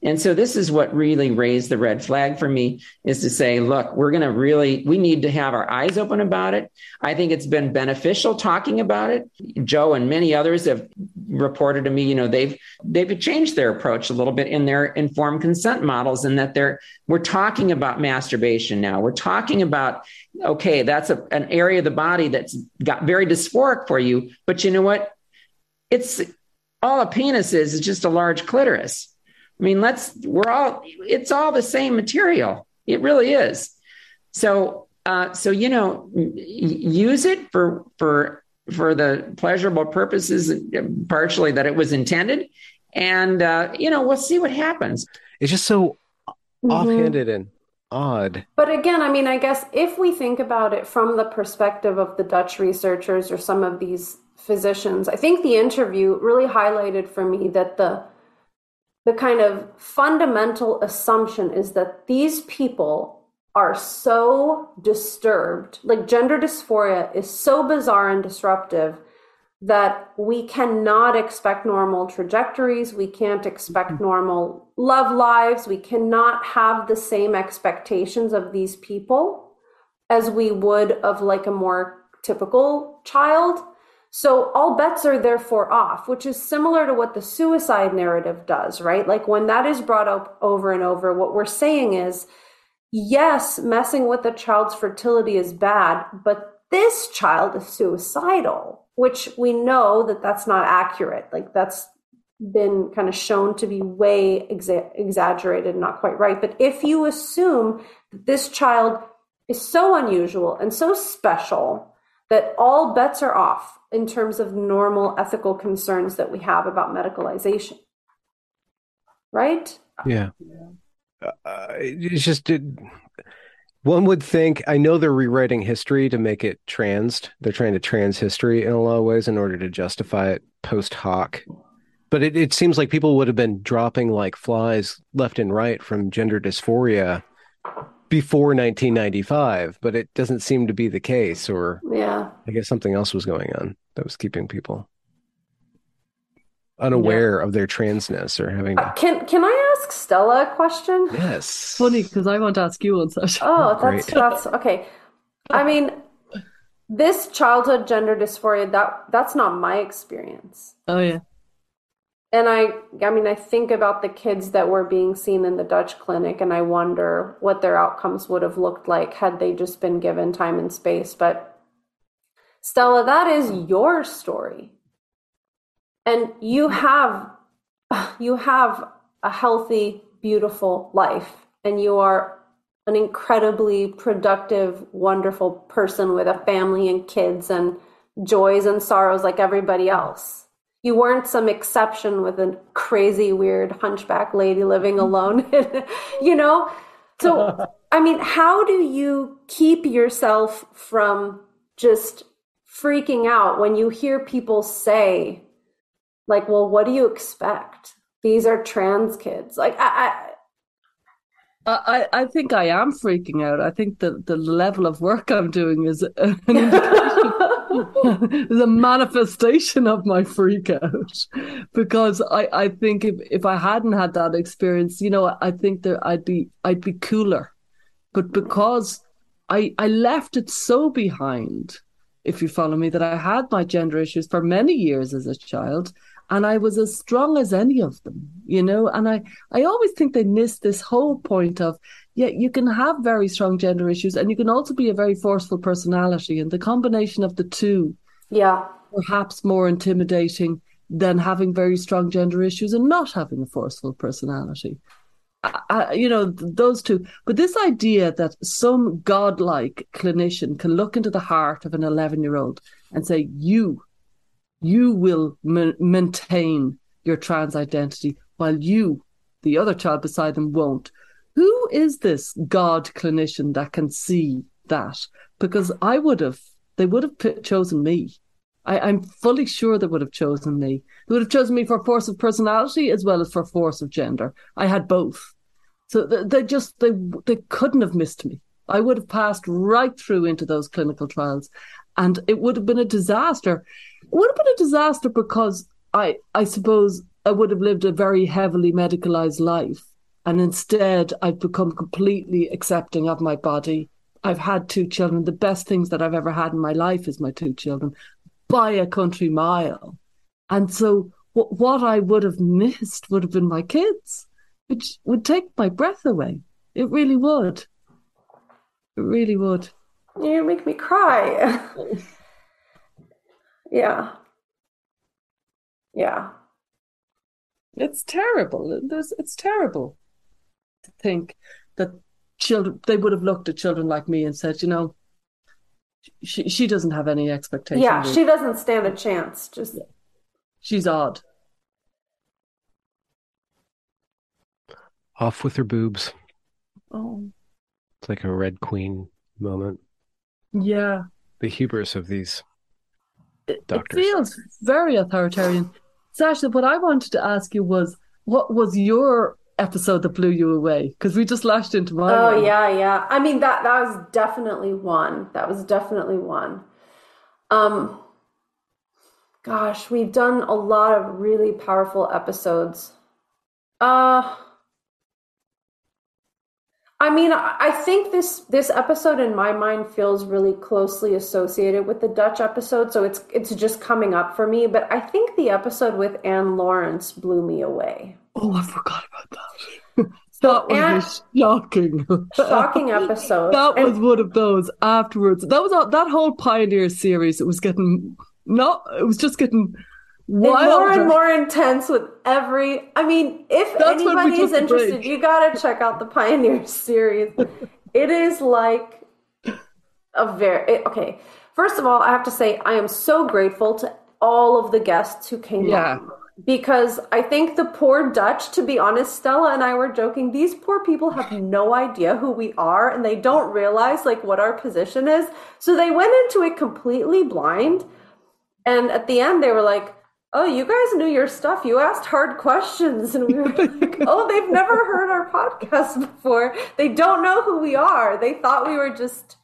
And so this is what really raised the red flag for me is to say, look, we're going to really, we need to have our eyes open about it. I think it's been beneficial talking about it. Joe and many others have reported to me, you know, they've, they've changed their approach a little bit in their informed consent models and that they're, we're talking about masturbation now. We're talking about, okay, that's a, an area of the body that's got very dysphoric for you, but you know what? It's all a penis is, is just a large clitoris. I mean, let's, we're all, it's all the same material. It really is. So, uh, so, you know, use it for, for, for the pleasurable purposes, partially that it was intended. And, uh, you know, we'll see what happens. It's just so mm-hmm. offhanded and odd. But again, I mean, I guess if we think about it from the perspective of the Dutch researchers or some of these physicians, I think the interview really highlighted for me that the the kind of fundamental assumption is that these people are so disturbed, like gender dysphoria is so bizarre and disruptive that we cannot expect normal trajectories. We can't expect mm-hmm. normal love lives. We cannot have the same expectations of these people as we would of like a more typical child so all bets are therefore off, which is similar to what the suicide narrative does, right? Like when that is brought up over and over, what we're saying is, yes, messing with a child's fertility is bad, but this child is suicidal, which we know that that's not accurate. Like that's been kind of shown to be way exa- exaggerated, not quite right. But if you assume that this child is so unusual and so special that all bets are off in terms of normal ethical concerns that we have about medicalization. Right? Yeah. Uh, it's just it, one would think I know they're rewriting history to make it trans. They're trying to trans history in a lot of ways in order to justify it post hoc. But it, it seems like people would have been dropping like flies left and right from gender dysphoria before 1995, but it doesn't seem to be the case. Or Yeah. I guess something else was going on that was keeping people unaware of their transness or having Uh. Can Can I ask Stella a question? Yes. Funny because I want to ask you one, Sasha. Oh, that's Great. that's okay. I mean, this childhood gender dysphoria that that's not my experience. Oh yeah. And I I mean, I think about the kids that were being seen in the Dutch clinic and I wonder what their outcomes would have looked like had they just been given time and space. But Stella, that is your story. And you have you have a healthy, beautiful life and you are an incredibly productive, wonderful person with a family and kids and joys and sorrows like everybody else. You weren't some exception with a crazy, weird hunchback lady living alone, you know? So, I mean, how do you keep yourself from just freaking out when you hear people say, like, well, what do you expect? These are trans kids. Like, I, I, I I think I am freaking out. I think the, the level of work I'm doing is an indication, A manifestation of my freak out. Because I, I think if, if I hadn't had that experience, you know, I think that I'd be I'd be cooler. But because I I left it so behind, if you follow me, that I had my gender issues for many years as a child, and I was as strong as any of them, you know. And I I always think they miss this whole point of yeah, you can have very strong gender issues, and you can also be a very forceful personality, and the combination of the two yeah. perhaps more intimidating than having very strong gender issues and not having a forceful personality. I, you know, those two. But this idea that some godlike clinician can look into the heart of an 11 year old and say, you, you will ma- maintain your trans identity while you, the other child beside them, won't. Who is this God clinician that can see that? Because I would have, they would have chosen me. I, I'm fully sure they would have chosen me. They would have chosen me for force of personality as well as for force of gender. I had both. So they, they just, they, they couldn't have missed me. I would have passed right through into those clinical trials and it would have been a disaster. It would have been a disaster because I, I suppose I would have lived a very heavily medicalized life. And instead, I've become completely accepting of my body. I've had two children. The best things that I've ever had in my life is my two children by a country mile. And so, what, what I would have missed would have been my kids, which would take my breath away. It really would. It really would. You make me cry. yeah. Yeah. It's terrible. There's, it's terrible think that children, they would have looked at children like me and said, you know, she, she doesn't have any expectation. Yeah, she doesn't stand a chance. Just she's odd. Off with her boobs. Oh, It's like a Red Queen moment. yeah. The hubris of these. It, it Doctors. feels very authoritarian. Sasha, what I wanted to ask you was, what was your episode that blew you away? Because we just lashed into my. Oh one. yeah, yeah. I mean that that was definitely one. That was definitely one. Um gosh, we've done a lot of really powerful episodes. Uh I mean, I think this this episode in my mind feels really closely associated with the Dutch episode, so it's it's just coming up for me, but I think the episode with Anne Lawrence blew me away. Oh, I forgot about that. So that was shocking. shocking episode. That And- was one of those afterwards. That was all, that whole Pioneer series. It was getting not. It was just getting wilder. more and more intense with every i mean if That's anybody is interested you gotta check out the pioneer series it is like a very it- okay first of all i have to say i am so grateful to all of the guests who came Yeah. on because i think the poor dutch to be honest stella and i were joking these poor people have no idea who we are and they don't realize like what our position is so they went into it completely blind and at the end, they were like, oh, you guys knew your stuff. You asked hard questions. And we were like, oh, they've never heard our podcast before. They don't know who we are. They thought we were just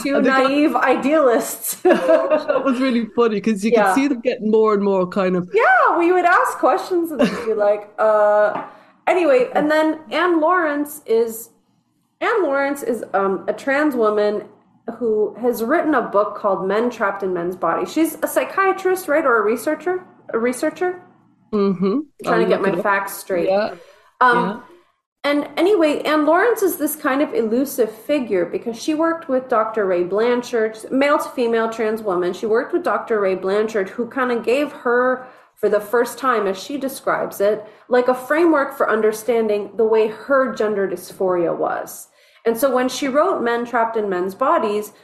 two naive got... idealists. that was really funny because you yeah. could see them getting more and more kind of. Yeah, we would ask questions and be like, uh, anyway. And then Anne Lawrence is. Anne Lawrence is um, a trans woman who has written a book called Men Trapped in Men's Bodies. She's a psychiatrist, right, or a researcher? A researcher? Mm-hmm. Trying to get my facts straight. Yeah. Um, yeah. And anyway, Anne Lawrence is this kind of elusive figure because she worked with Dr. Ray Blanchard, male to female trans woman. She worked with Dr. Ray Blanchard, who kind of gave her, for the first time, as she describes it, like a framework for understanding the way her gender dysphoria was. And so when she wrote Men Trapped in Men's Bodies,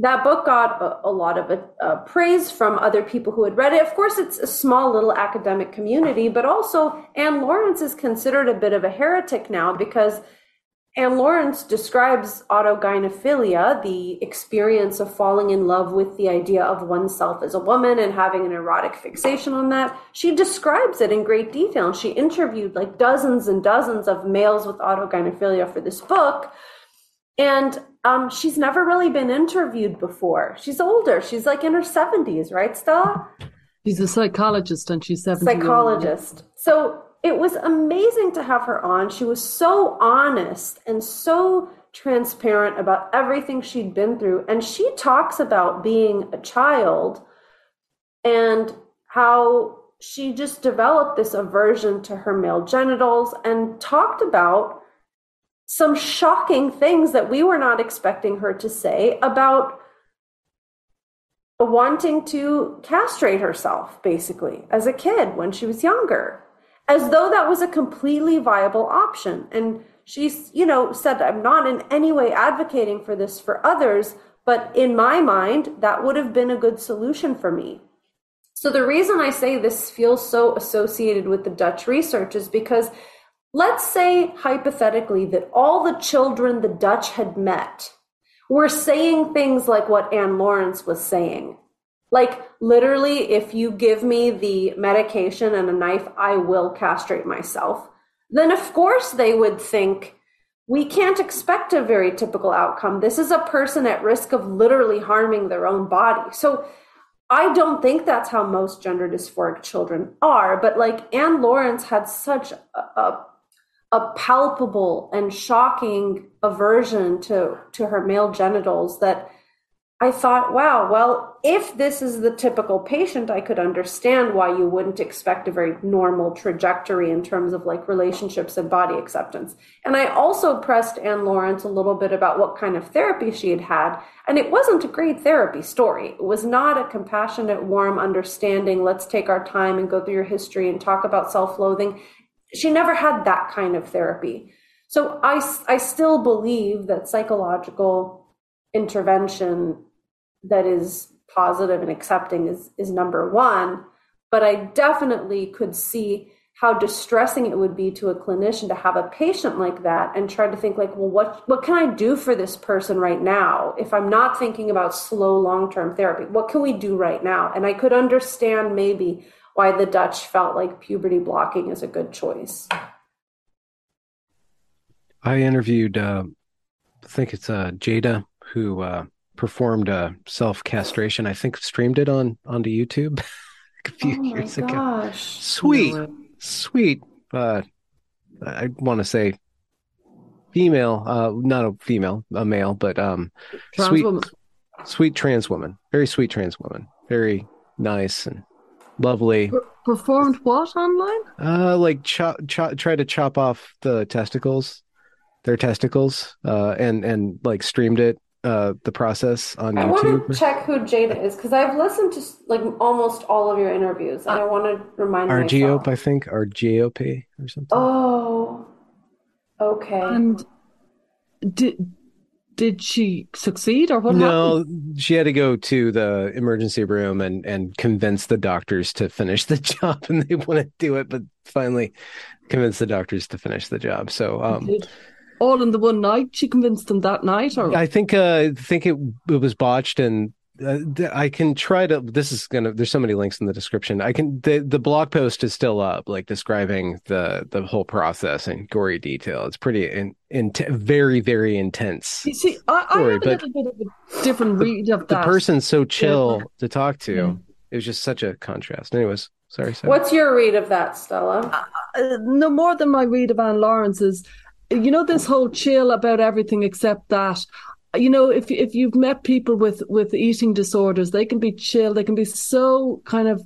that book got a, a lot of uh, praise from other people who had read it. Of course, it's a small little academic community, but also Anne Lawrence is considered a bit of a heretic now because Anne Lawrence describes autogynephilia, the experience of falling in love with the idea of oneself as a woman and having an erotic fixation on that. She describes it in great detail. She interviewed like dozens and dozens of males with autogynephilia for this book. And um, she's never really been interviewed before. She's older. She's like in her 70s, right, Stella? She's a psychologist and she's 70. Psychologist. So it was amazing to have her on. She was so honest and so transparent about everything she'd been through. And she talks about being a child and how she just developed this aversion to her male genitals and talked about some shocking things that we were not expecting her to say about wanting to castrate herself, basically, as a kid when she was younger, as though that was a completely viable option. And she's, you know, said, I'm not in any way advocating for this for others, but in my mind, that would have been a good solution for me. So the reason I say this feels so associated with the Dutch research is because Let's say, hypothetically, that all the children the Dutch had met were saying things like what Anne Lawrence was saying. Like, literally, if you give me the medication and a knife, I will castrate myself. Then, of course, they would think, we can't expect a very typical outcome. This is a person at risk of literally harming their own body. So, I don't think that's how most gender dysphoric children are, but like Anne Lawrence had such a, a a palpable and shocking aversion to to her male genitals that I thought, wow, well, if this is the typical patient, I could understand why you wouldn't expect a very normal trajectory in terms of like relationships and body acceptance. And I also pressed Anne Lawrence a little bit about what kind of therapy she had had. And it wasn't a great therapy story. It was not a compassionate, warm, understanding, let's take our time and go through your history and talk about self loathing she never had that kind of therapy. So I, I still believe that psychological intervention that is positive and accepting is, is number one. But I definitely could see how distressing it would be to a clinician to have a patient like that and try to think like well what what can i do for this person right now if i'm not thinking about slow long-term therapy what can we do right now and i could understand maybe why the Dutch felt like puberty blocking is a good choice. I interviewed, uh, I think it's uh, Jada, who uh, performed uh, self castration. I think streamed it on onto YouTube a few oh years gosh. ago. Sweet, sweet. Uh, I want to say female, uh, not a female, a male, but um, trans sweet, woman. sweet trans woman, very sweet trans woman, very nice and lovely. Performed what online? Uh, like chop, chop, try to chop off the testicles, their testicles, uh, and and like streamed it, uh, the process on I YouTube. want to check who Jada is because I've listened to like almost all of your interviews, and I want to remind Argiop, myself. I think, or GOP or something. Oh, okay. And did did she succeed or what no, happened? she had to go to the emergency room and and convince the doctors to finish the job, and they wouldn't do it, but finally convinced the doctors to finish the job. So, um, all in the one night. She convinced them that night, or I think uh, I think it it was botched, and uh, th- I can try to. This is gonna. There's so many links in the description. I can. The the blog post is still up, like describing the the whole process in gory detail. It's pretty in, in very very intense. You see, I, I Story, have a little bit of a different read of that. The person's so chill to talk to. Yeah. It was just such a contrast. Anyways, sorry. Sarah. What's your read of that, Stella? uh, no more than my read of Anne Lawrence is, you know, this whole chill about everything except that. You know, if if you've met people with with eating disorders, they can be chill. They can be so kind of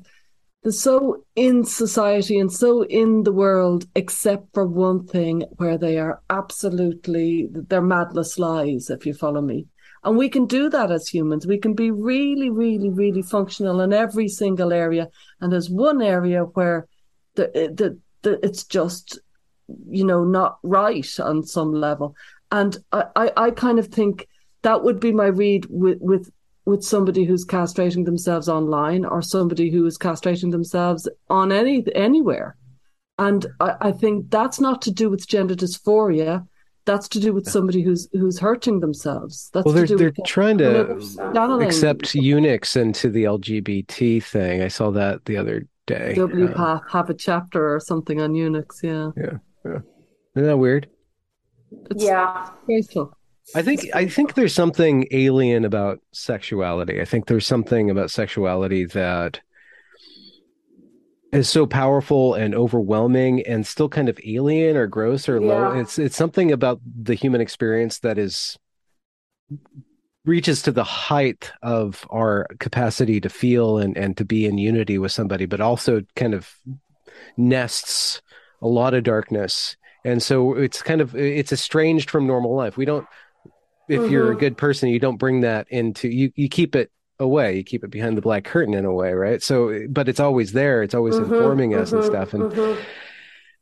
so in society and so in the world, except for one thing where they are absolutely they're madless lies. If you follow me, and we can do that as humans. We can be really, really, really functional in every single area. And there's one area where the the, the it's just you know not right on some level. And I, I, I kind of think that would be my read with with with somebody who's castrating themselves online or somebody who is castrating themselves on any anywhere. And I, I think that's not to do with gender dysphoria. That's to do with somebody who's who's hurting themselves. That's well, to they're do they're with trying to channeling accept eunuchs into the LGBT thing. I saw that the other day. W Um, have a chapter or something on eunuchs. Yeah, Yeah. yeah. isn't that weird? it's Yeah. graceful. I think I think there's something alien about sexuality. I think there's something about sexuality that is so powerful and overwhelming and still kind of alien or gross or low. It's it's something about the human experience that is reaches to the height of our capacity to feel and and to be in unity with somebody, but also kind of nests a lot of darkness. And so it's kind of it's estranged from normal life. We don't if you're a Mhm. good person, you don't bring that into you you keep it away. You keep it behind the black curtain in a way, right? So but it's always there. It's always Mhm, informing us and mhm, stuff. And mhm.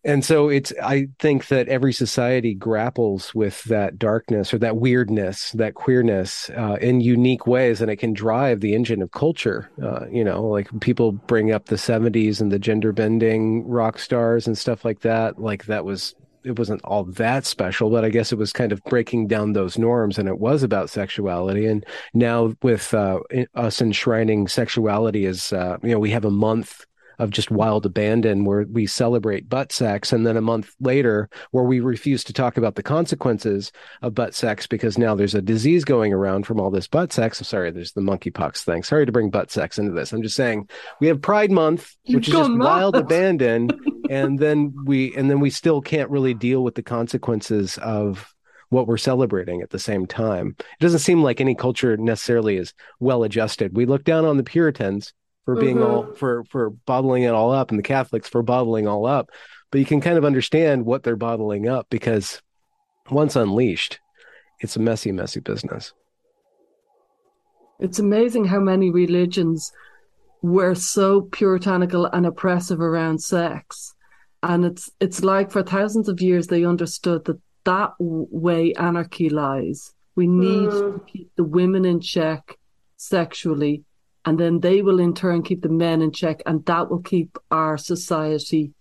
and so it's i think that every society grapples with that darkness or that weirdness that queerness uh, in unique ways and it can drive the engine of culture uh, you know like people bring up the 70s and the gender bending rock stars and stuff like that like that was it wasn't all that special but i guess it was kind of breaking down those norms and it was about sexuality. And now with uh, us enshrining sexuality as uh, you know we have a month of just wild abandon where we celebrate butt sex and then a month later where we refuse to talk about the consequences of butt sex because now there's a disease going around from all this butt sex. I'm sorry, there's the monkeypox thing. Sorry to bring butt sex into this. I'm just saying we have Pride Month, You've which is just wild abandon, and then we and then we still can't really deal with the consequences of what we're celebrating at the same time. It doesn't seem like any culture necessarily is well adjusted. We look down on the Puritans for being Mhm. all for for bottling it all up and the Catholics for bottling all up. But you can kind of understand what they're bottling up because once unleashed, it's a messy, messy business. It's amazing how many religions were so puritanical and oppressive around sex, and it's it's like for thousands of years they understood that that way anarchy lies. We need to keep the women in check sexually, and then they will in turn keep the men in check, and that will keep our society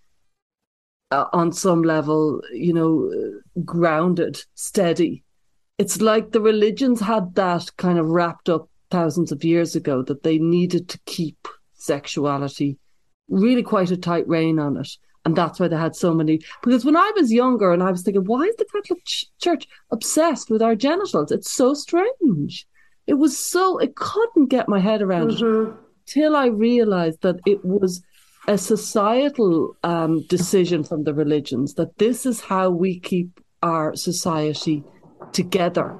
uh, on some level, you know, uh, grounded, steady. It's like the religions had that kind of wrapped up thousands of years ago that they needed to keep sexuality really quite a tight rein on it. And that's why they had so many. Because when I was younger and I was thinking, why is the Catholic Ch- Church obsessed with our genitals? It's so strange. It was so, it couldn't get my head around it Mhm. till I realized that it was a societal um, decision from the religions that this is how we keep our society together.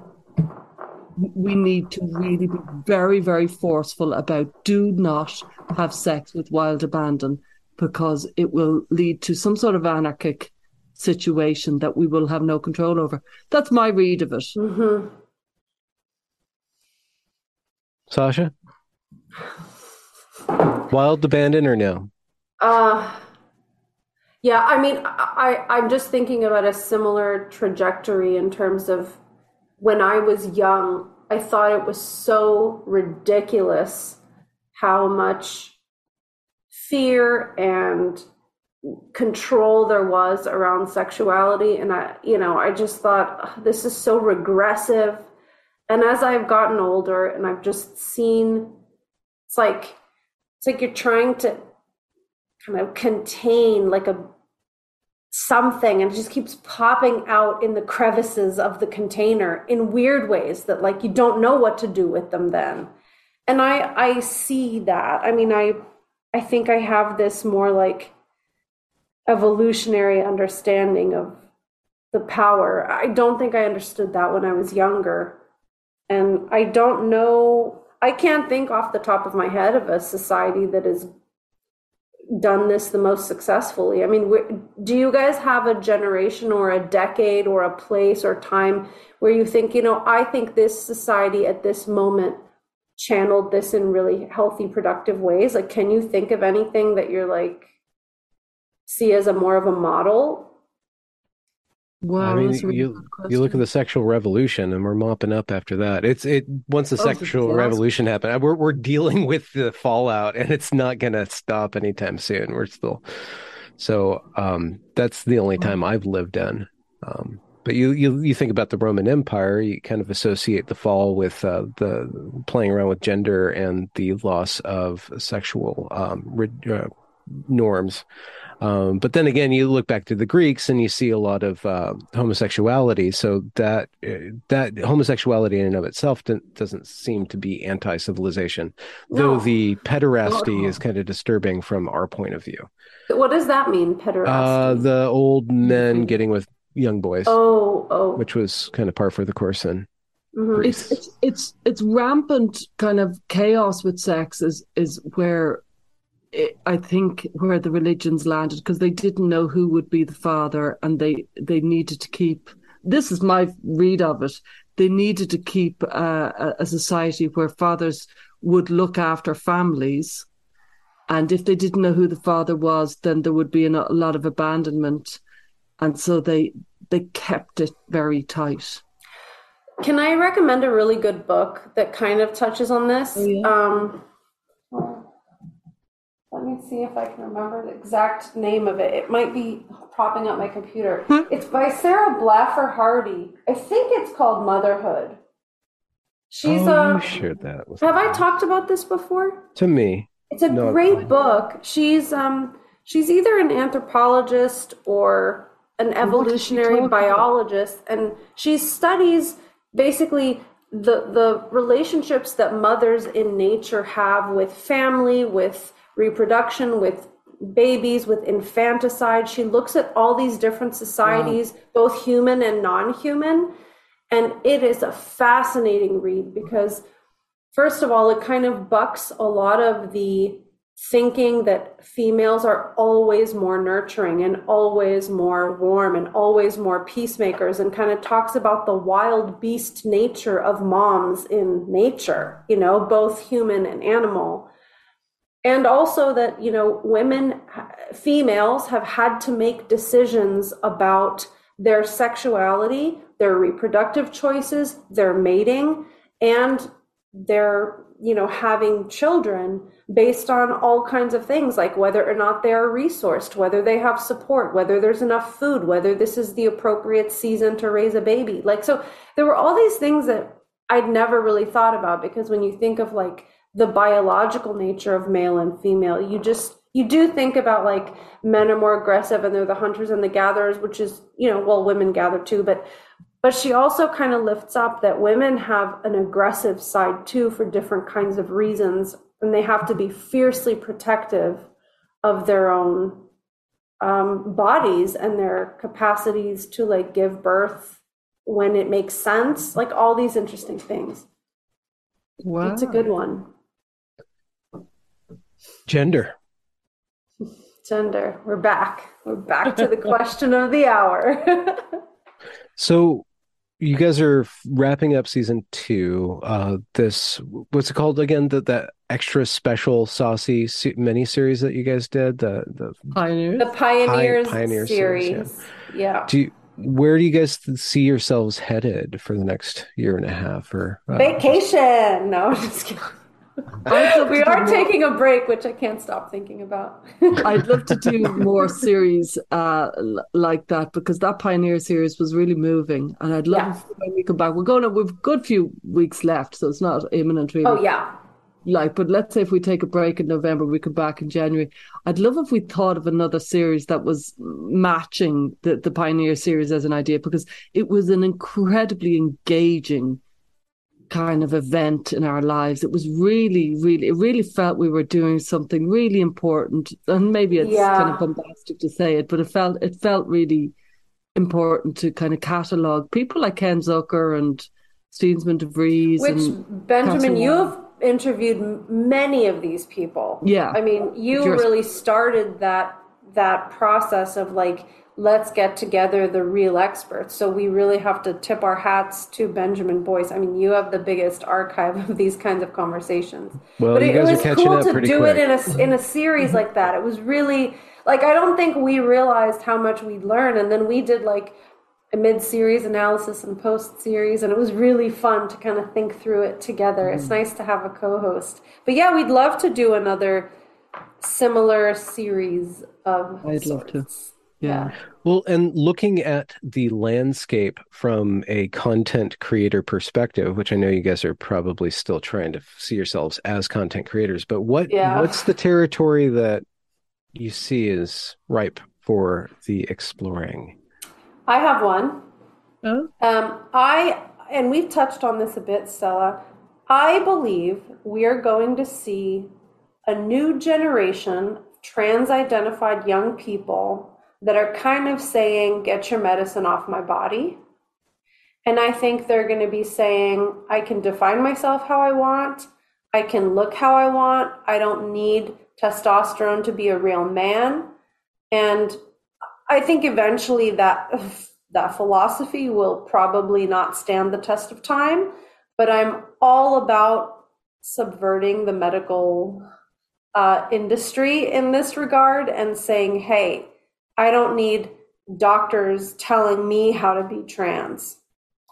We need to really be very, very forceful about do not have sex with wild abandon because it will lead to some sort of anarchic situation that we will have no control over. That's my read of it. Mhm. Sasha? Wild abandon or no? Uh, yeah, I mean, I, I'm just thinking about a similar trajectory in terms of when I was young, I thought it was so ridiculous how much fear and control there was around sexuality. And I, you know, I just thought this is so regressive. And as I've gotten older and I've just seen, it's like, it's like you're trying to kind of contain like a something and it just keeps popping out in the crevices of the container in weird ways that like you don't know what to do with them then. And i i see that. I mean i i think i have this more like evolutionary understanding of the power. I don't think i understood that when i was younger and i don't know i can't think off the top of my head of a society that has done this the most successfully? I mean, do you guys have a generation or a decade or a place or time where you think, you know, I think this society at this moment channeled this in really healthy, productive ways? Like, can you think of anything that you're like, see as a more of a model Wow, I mean, you you look at the sexual revolution, and we're mopping up after that. It's it once the oh, sexual revolution happened, we're we're dealing with the fallout, and it's not going to stop anytime soon. We're still so um, that's the only time I've lived in. Um, but you, you you think about the Roman Empire, you kind of associate the fall with uh, the playing around with gender and the loss of sexual um, uh, norms. Um, but then again, you look back to the Greeks and you see a lot of uh, homosexuality. So that uh, that homosexuality in and of itself doesn't seem to be anti-civilization, no. though the pederasty no. is kind of disturbing from our point of view. What does that mean, pederasty? Uh, the old men mm-hmm. getting with young boys. Oh, oh, which was kind of par for the course in. Mm-hmm. It's, it's it's it's rampant kind of chaos with sex is is where I think where the religions landed because they didn't know who would be the father, and they they needed to keep. This is my read of it. They needed to keep uh, a society where fathers would look after families, and if they didn't know who the father was, then there would be a lot of abandonment, and so they they kept it very tight. Can I recommend a really good book that kind of touches on this? Oh, yeah. um, let me see if I can remember the exact name of it. It might be propping up my computer. Hmm? It's by Sarah Blaffer Hrdy. I think it's called Motherhood. She's oh, a. You shared that. Have I talked about this before? To me, it's a no, great book. She's um she's either an anthropologist or an evolutionary biologist, and she studies basically the the relationships that mothers in nature have with family, with reproduction, with babies, with infanticide. She looks at all these different societies, wow. both human and non human. And it is a fascinating read because, first of all, it kind of bucks a lot of the thinking that females are always more nurturing and always more warm and always more peacemakers and kind of talks about the wild beast nature of moms in nature, you know, both human and animal and also that you know women females have had to make decisions about their sexuality their reproductive choices their mating and their you know having children based on all kinds of things like whether or not they are resourced whether they have support whether there's enough food whether this is the appropriate season to raise a baby. Like so there were all these things that i'd never really thought about because when you think of like the biological nature of male and female. You just you do think about like men are more aggressive and they're the hunters and the gatherers, which is, you know, well, women gather too, but but she also kind of lifts up that women have an aggressive side too for different kinds of reasons and they have to be fiercely protective of their own um, bodies and their capacities to like give birth when it makes sense like all these interesting things wow. it's a good one Gender. Gender. We're back. We're back to the question of the hour. so you guys are wrapping up season two. Uh, this what's it called again? That that extra special saucy mini series that you guys did. The the pioneers. The pioneers, Pioneer series. series yeah. yeah. Do you, where do you guys see yourselves headed for the next year and a half? Or uh, vacation? No, I'm just kidding. I'd we are taking a break, which I can't stop thinking about. I'd love to do more series uh, like that because that Pioneer series was really moving, and I'd love Yeah. when we come back. We're going to we've a good few weeks left, so it's not imminent really. oh yeah, Like, but let's say if we take a break in November, we come back in January. I'd love if we thought of another series that was matching the the Pioneer series as an idea because it was an incredibly engaging kind of event in our lives. It was really, really, it really felt we were doing something really important. And maybe it's Yeah. kind of bombastic to say it, but it felt it felt really important to kind of catalogue people like Ken Zucker and Steensma de Vries which Benjamin, Catherine you Wall. have interviewed many of these people. Yeah. I mean, you Yours- really started that that process of like let's get together the real experts. So we really have to tip our hats to Benjamin Boyce. I mean, you have the biggest archive of these kinds of conversations. Well, but you it, guys it was cool up to do quick. it in a in a series like that. It was really like I don't think we realized how much we'd learn, and then we did like a mid-series analysis and post-series, and it was really fun to kind of think through it together. Mm. It's nice to have a co-host. But yeah, we'd love to do another similar series of. I'd love to. Yeah. Well, and looking at the landscape from a content creator perspective, which I know you guys are probably still trying to see yourselves as content creators, but what Yeah. what's the territory that you see is ripe for the exploring? I have one. Oh, Um, I and we've touched on this a bit, Stella. I believe we are going to see a new generation of trans-identified young people that are kind of saying, "Get your medicine off my body." And I think they're going to be saying, "I can define myself how I want. I can look how I want. I don't need testosterone to be a real man." And I think eventually that that philosophy will probably not stand the test of time, but I'm all about subverting the medical uh, industry in this regard and saying, hey, I don't need doctors telling me how to be trans.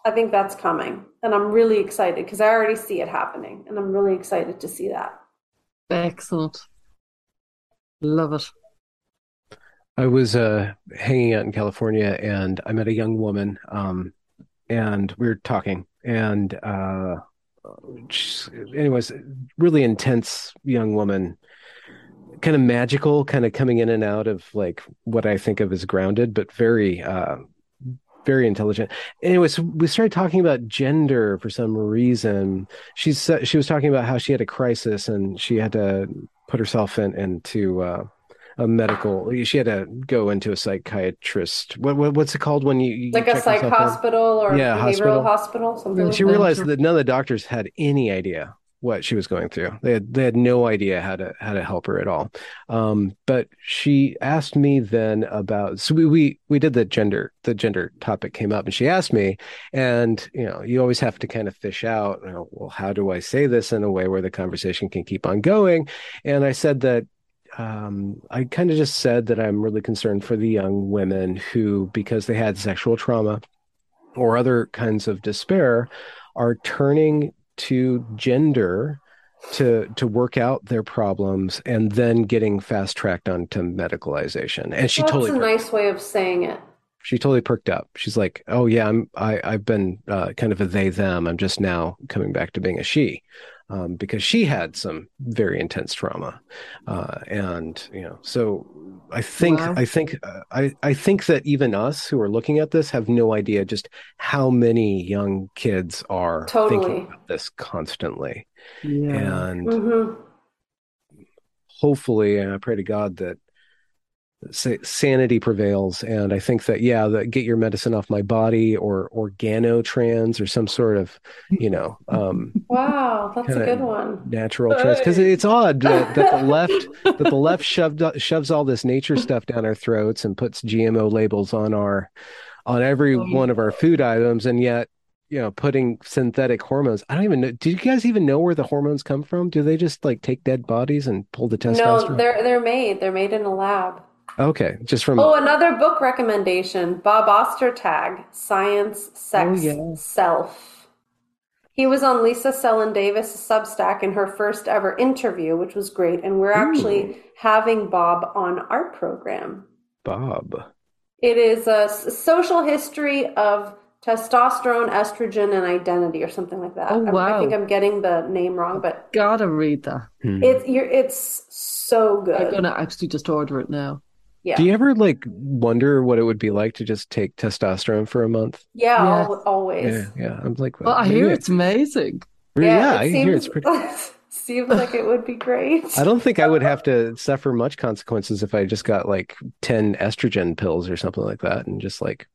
I think that's coming, and I'm really excited because I already see it happening, and I'm really excited to see that. excellent. Love it. I was uh, hanging out in California and I met a young woman, um, and we were talking. And uh, anyways, really intense young woman, kind of magical, kind of coming in and out of like what I think of as grounded, but very, uh, very intelligent. Anyways, we started talking about gender for some reason. She's she was talking about how she had a crisis and she had to put herself in into. Uh, a medical she had to go into a psychiatrist what, what what's it called when you, you Like a psych yourself in? hospital or Yeah, behavioral hospital. hospital, something like she that. realized that none of the doctors had any idea what she was going through. They had they had no idea how to how to help her at all. Um but she asked me then about so we we, we did the gender the gender topic came up and she asked me and you know you always have to kind of fish out you know, well how do i say this in a way where the conversation can keep on going? And i said that um, I kind of just said that I'm really concerned for the young women who, because they had sexual trauma or other kinds of despair, are turning to gender to to work out their problems and then getting fast tracked onto medicalization. And she That's totally a nice way of saying it. she totally perked up. She's like, "Oh yeah, I'm I I've been uh, kind of a they them. I'm just now coming back to being a she." Um, because she had some very intense trauma, uh, and you know, so I think Wow. I think uh, I I think that even us who are looking at this have no idea just how many young kids are Totally. thinking about this constantly, Yeah. and hmm hopefully, and I pray to God that sanity prevails. And I think that yeah, that get your medicine off my body or organotrans or some sort of you know um, Wow, that's a good one. natural trans because it's odd that, that the left that the left shoved shoves all this nature stuff down our throats and puts GMO labels on our on every Oh, one of our food items, and yet. You know, putting synthetic hormones. I don't even know. Do you guys even know where the hormones come from? Do they just like take dead bodies and pull the testosterone? No, they're they're made. They're made in a lab. Okay, just from Oh, another book recommendation: Bob Ostertag, Science, Sex, Oh, yeah. Self. He was on Lisa Selin Davis' Substack in her first ever interview, which was great. And we're actually having Bob on our program. Bob. It is a social history of testosterone, estrogen, and identity, or something like that. Oh, I- I, think I'm getting the name wrong, but Gotta read that. Hmm. it's you're, it's so good. I'm gonna actually just order it now. Yeah, Do you ever like wonder what it would be like to just take testosterone for a month? yeah, Yes. al- always. Yeah, yeah. I'm like, Well, I hear it's amazing. yeah, it I hear it's pretty. seems like it would be great. I don't think I would have to suffer much consequences if I just got like 10 estrogen pills or something like that and just like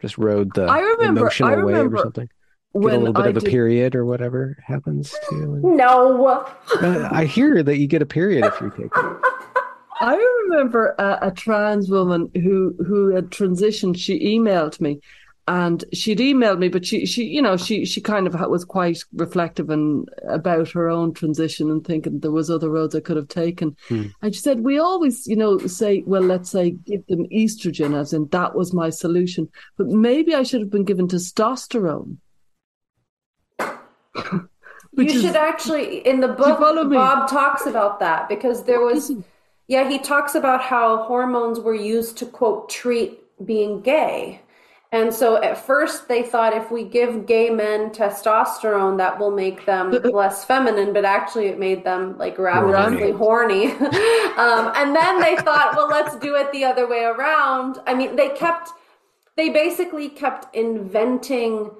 just rode the I remember- emotional I wave or something. Get a little bit I of a did, period or whatever happens to. No. Uh, I hear that you get a period if you take it. I remember a, a trans woman who who had transitioned. She emailed me, and she'd emailed me, but she she you know she she kind of was quite reflective and about her own transition and thinking there was other roads I could have taken. Hmm. And she said we always you know say well let's say give them estrogen as in that was my solution, but maybe I should have been given testosterone. Which you is- should actually in the book? Bob talks about that because there was Listen. Yeah, he talks about how hormones were used to quote treat being gay. And so at first they thought if we give gay men testosterone that will make them less feminine, but actually it made them like ravenously horny. um, and then they thought, well, let's do it the other way around. I mean, they kept, they basically kept inventing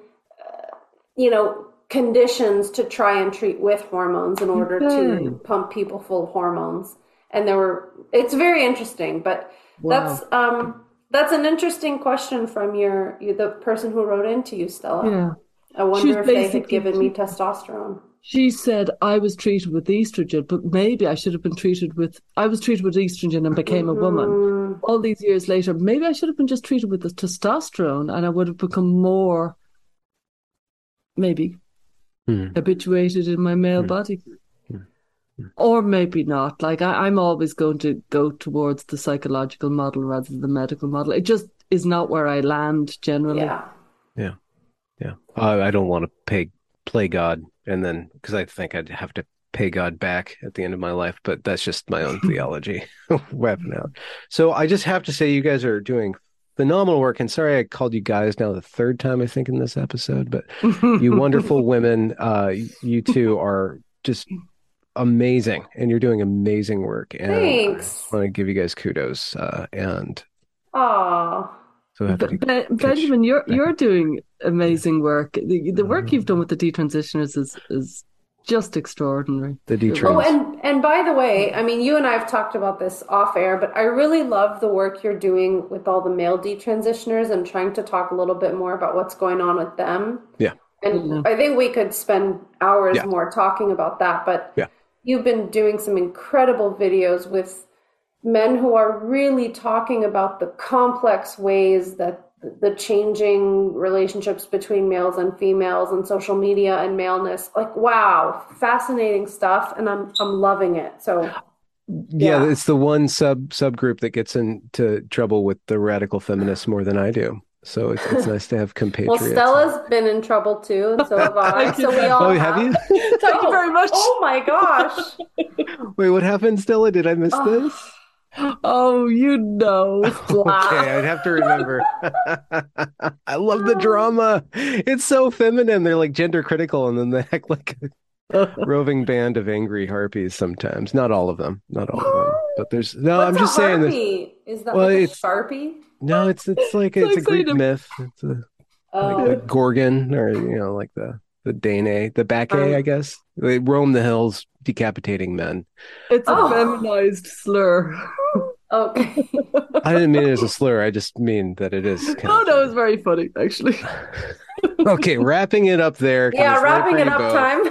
you know, conditions to try and treat with hormones in order Okay. to pump people full of hormones. And there were it's very interesting, but that's um that's an interesting question from your you, the person who wrote into you, Stella. yeah. I wonder She's if they had given me testosterone. She said I was treated with estrogen, but maybe I should have been treated with I was treated with estrogen and became a woman. All these years later, maybe I should have been just treated with the testosterone and I would have become more maybe Hmm. habituated in my male body. Or maybe not. Like I, I'm always going to go towards the psychological model rather than the medical model. It just is not where I land generally. Yeah. Yeah. Uh, I don't want to pay play God and then because I think I'd have to pay God back at the end of my life, but that's just my own theology. Weapon out. So I just have to say you guys are doing phenomenal work and sorry I called you guys now the third time I think in this episode, but you wonderful women, uh you two are just amazing and you're doing amazing work and Thanks. I want to give you guys kudos uh and Aw. so I have to Be- Ben- Benjamin, you're you're doing amazing work. The, the work you've done with the detransitioners is is just extraordinary. the D Oh, and and by the way, I mean you and I have talked about this off air, but I really love the work you're doing with all the male detransitioners and trying to talk a little bit more about what's going on with them. Yeah. And I think we could spend hours Yeah. more talking about that, but Yeah. You've been doing some incredible videos with men who are really talking about the complex ways that the changing relationships between males and females and social media and maleness like wow fascinating stuff and i'm i'm loving it so yeah, Yeah. it's the one sub subgroup that gets into trouble with the radical feminists more than I do. So it's, it's nice to have compatriots. well stella's been in trouble too and so have i so we oh, all oh, have you? Thank you very much. oh my gosh Wait, what happened, Stella? Did I miss this? Oh, you know. Okay, I'd have to remember. I love the drama. It's so feminine. They're like gender critical, and then they act like a roving band of angry harpies sometimes. Not all of them. Not all of them. But there's no. What's I'm just a saying that. harpy? is that Well, like a it's- sharpie No, it's it's like it's like a Greek saying a- myth. It's a, oh like the Gorgon, or you know, like the the Danae, the Bacchae, Um, I guess. They roam the hills, decapitating men. It's a Oh. feminized slur. okay I didn't mean it as a slur. I just mean that it is. Kind Oh of no, it's very funny actually. okay, wrapping it up there. yeah wrapping for it up both. time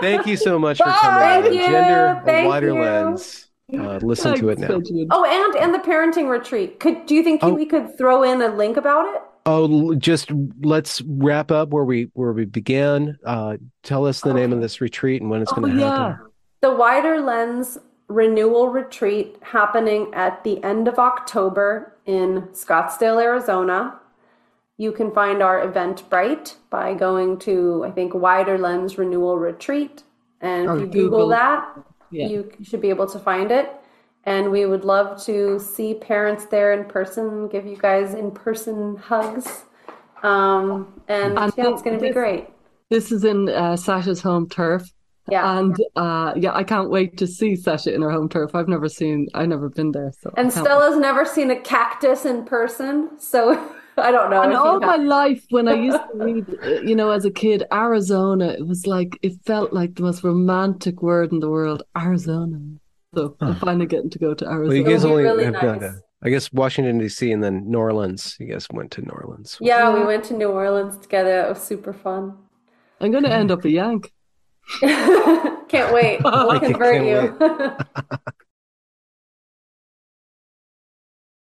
Thank you so much for Bye. coming on. Thank you. Gender, a Thank wider you. lens. Uh, listen to it now. Oh and and the parenting retreat could do you think Oh. we could throw in a link about it Oh, just let's wrap up where we where we began. Uh, tell us the name of this retreat and when it's Oh, going to yeah. happen. The Wider Lens Renewal Retreat happening at the end of October in Scottsdale, Arizona. You can find our Eventbrite by going to, I think, Wider Lens Renewal Retreat. And if you Google, Google. that, Yeah. you should be able to find it. And we would love to see parents there in person, give you guys in person hugs. Um, and, And yeah, it's going to be great. This is in uh, Sasha's home turf. Yeah. And uh, yeah, I can't wait to see Sasha in her home turf. I've never seen, I've never been there. So And Stella's never seen a cactus in person, so I don't know. And if you all my life, when I used to read, uh, you know, as a kid, Arizona, it was like, it felt like the most romantic word in the world, Arizona. So I'm finally getting to go to Well, Arizona. you guys only really have nice. to, I guess, Washington D.C. and then New Orleans. You guys went to New Orleans. Yeah, we went to New Orleans together. It was super fun. I'm going to end up a Yank. Can't wait. We'll convert can't you.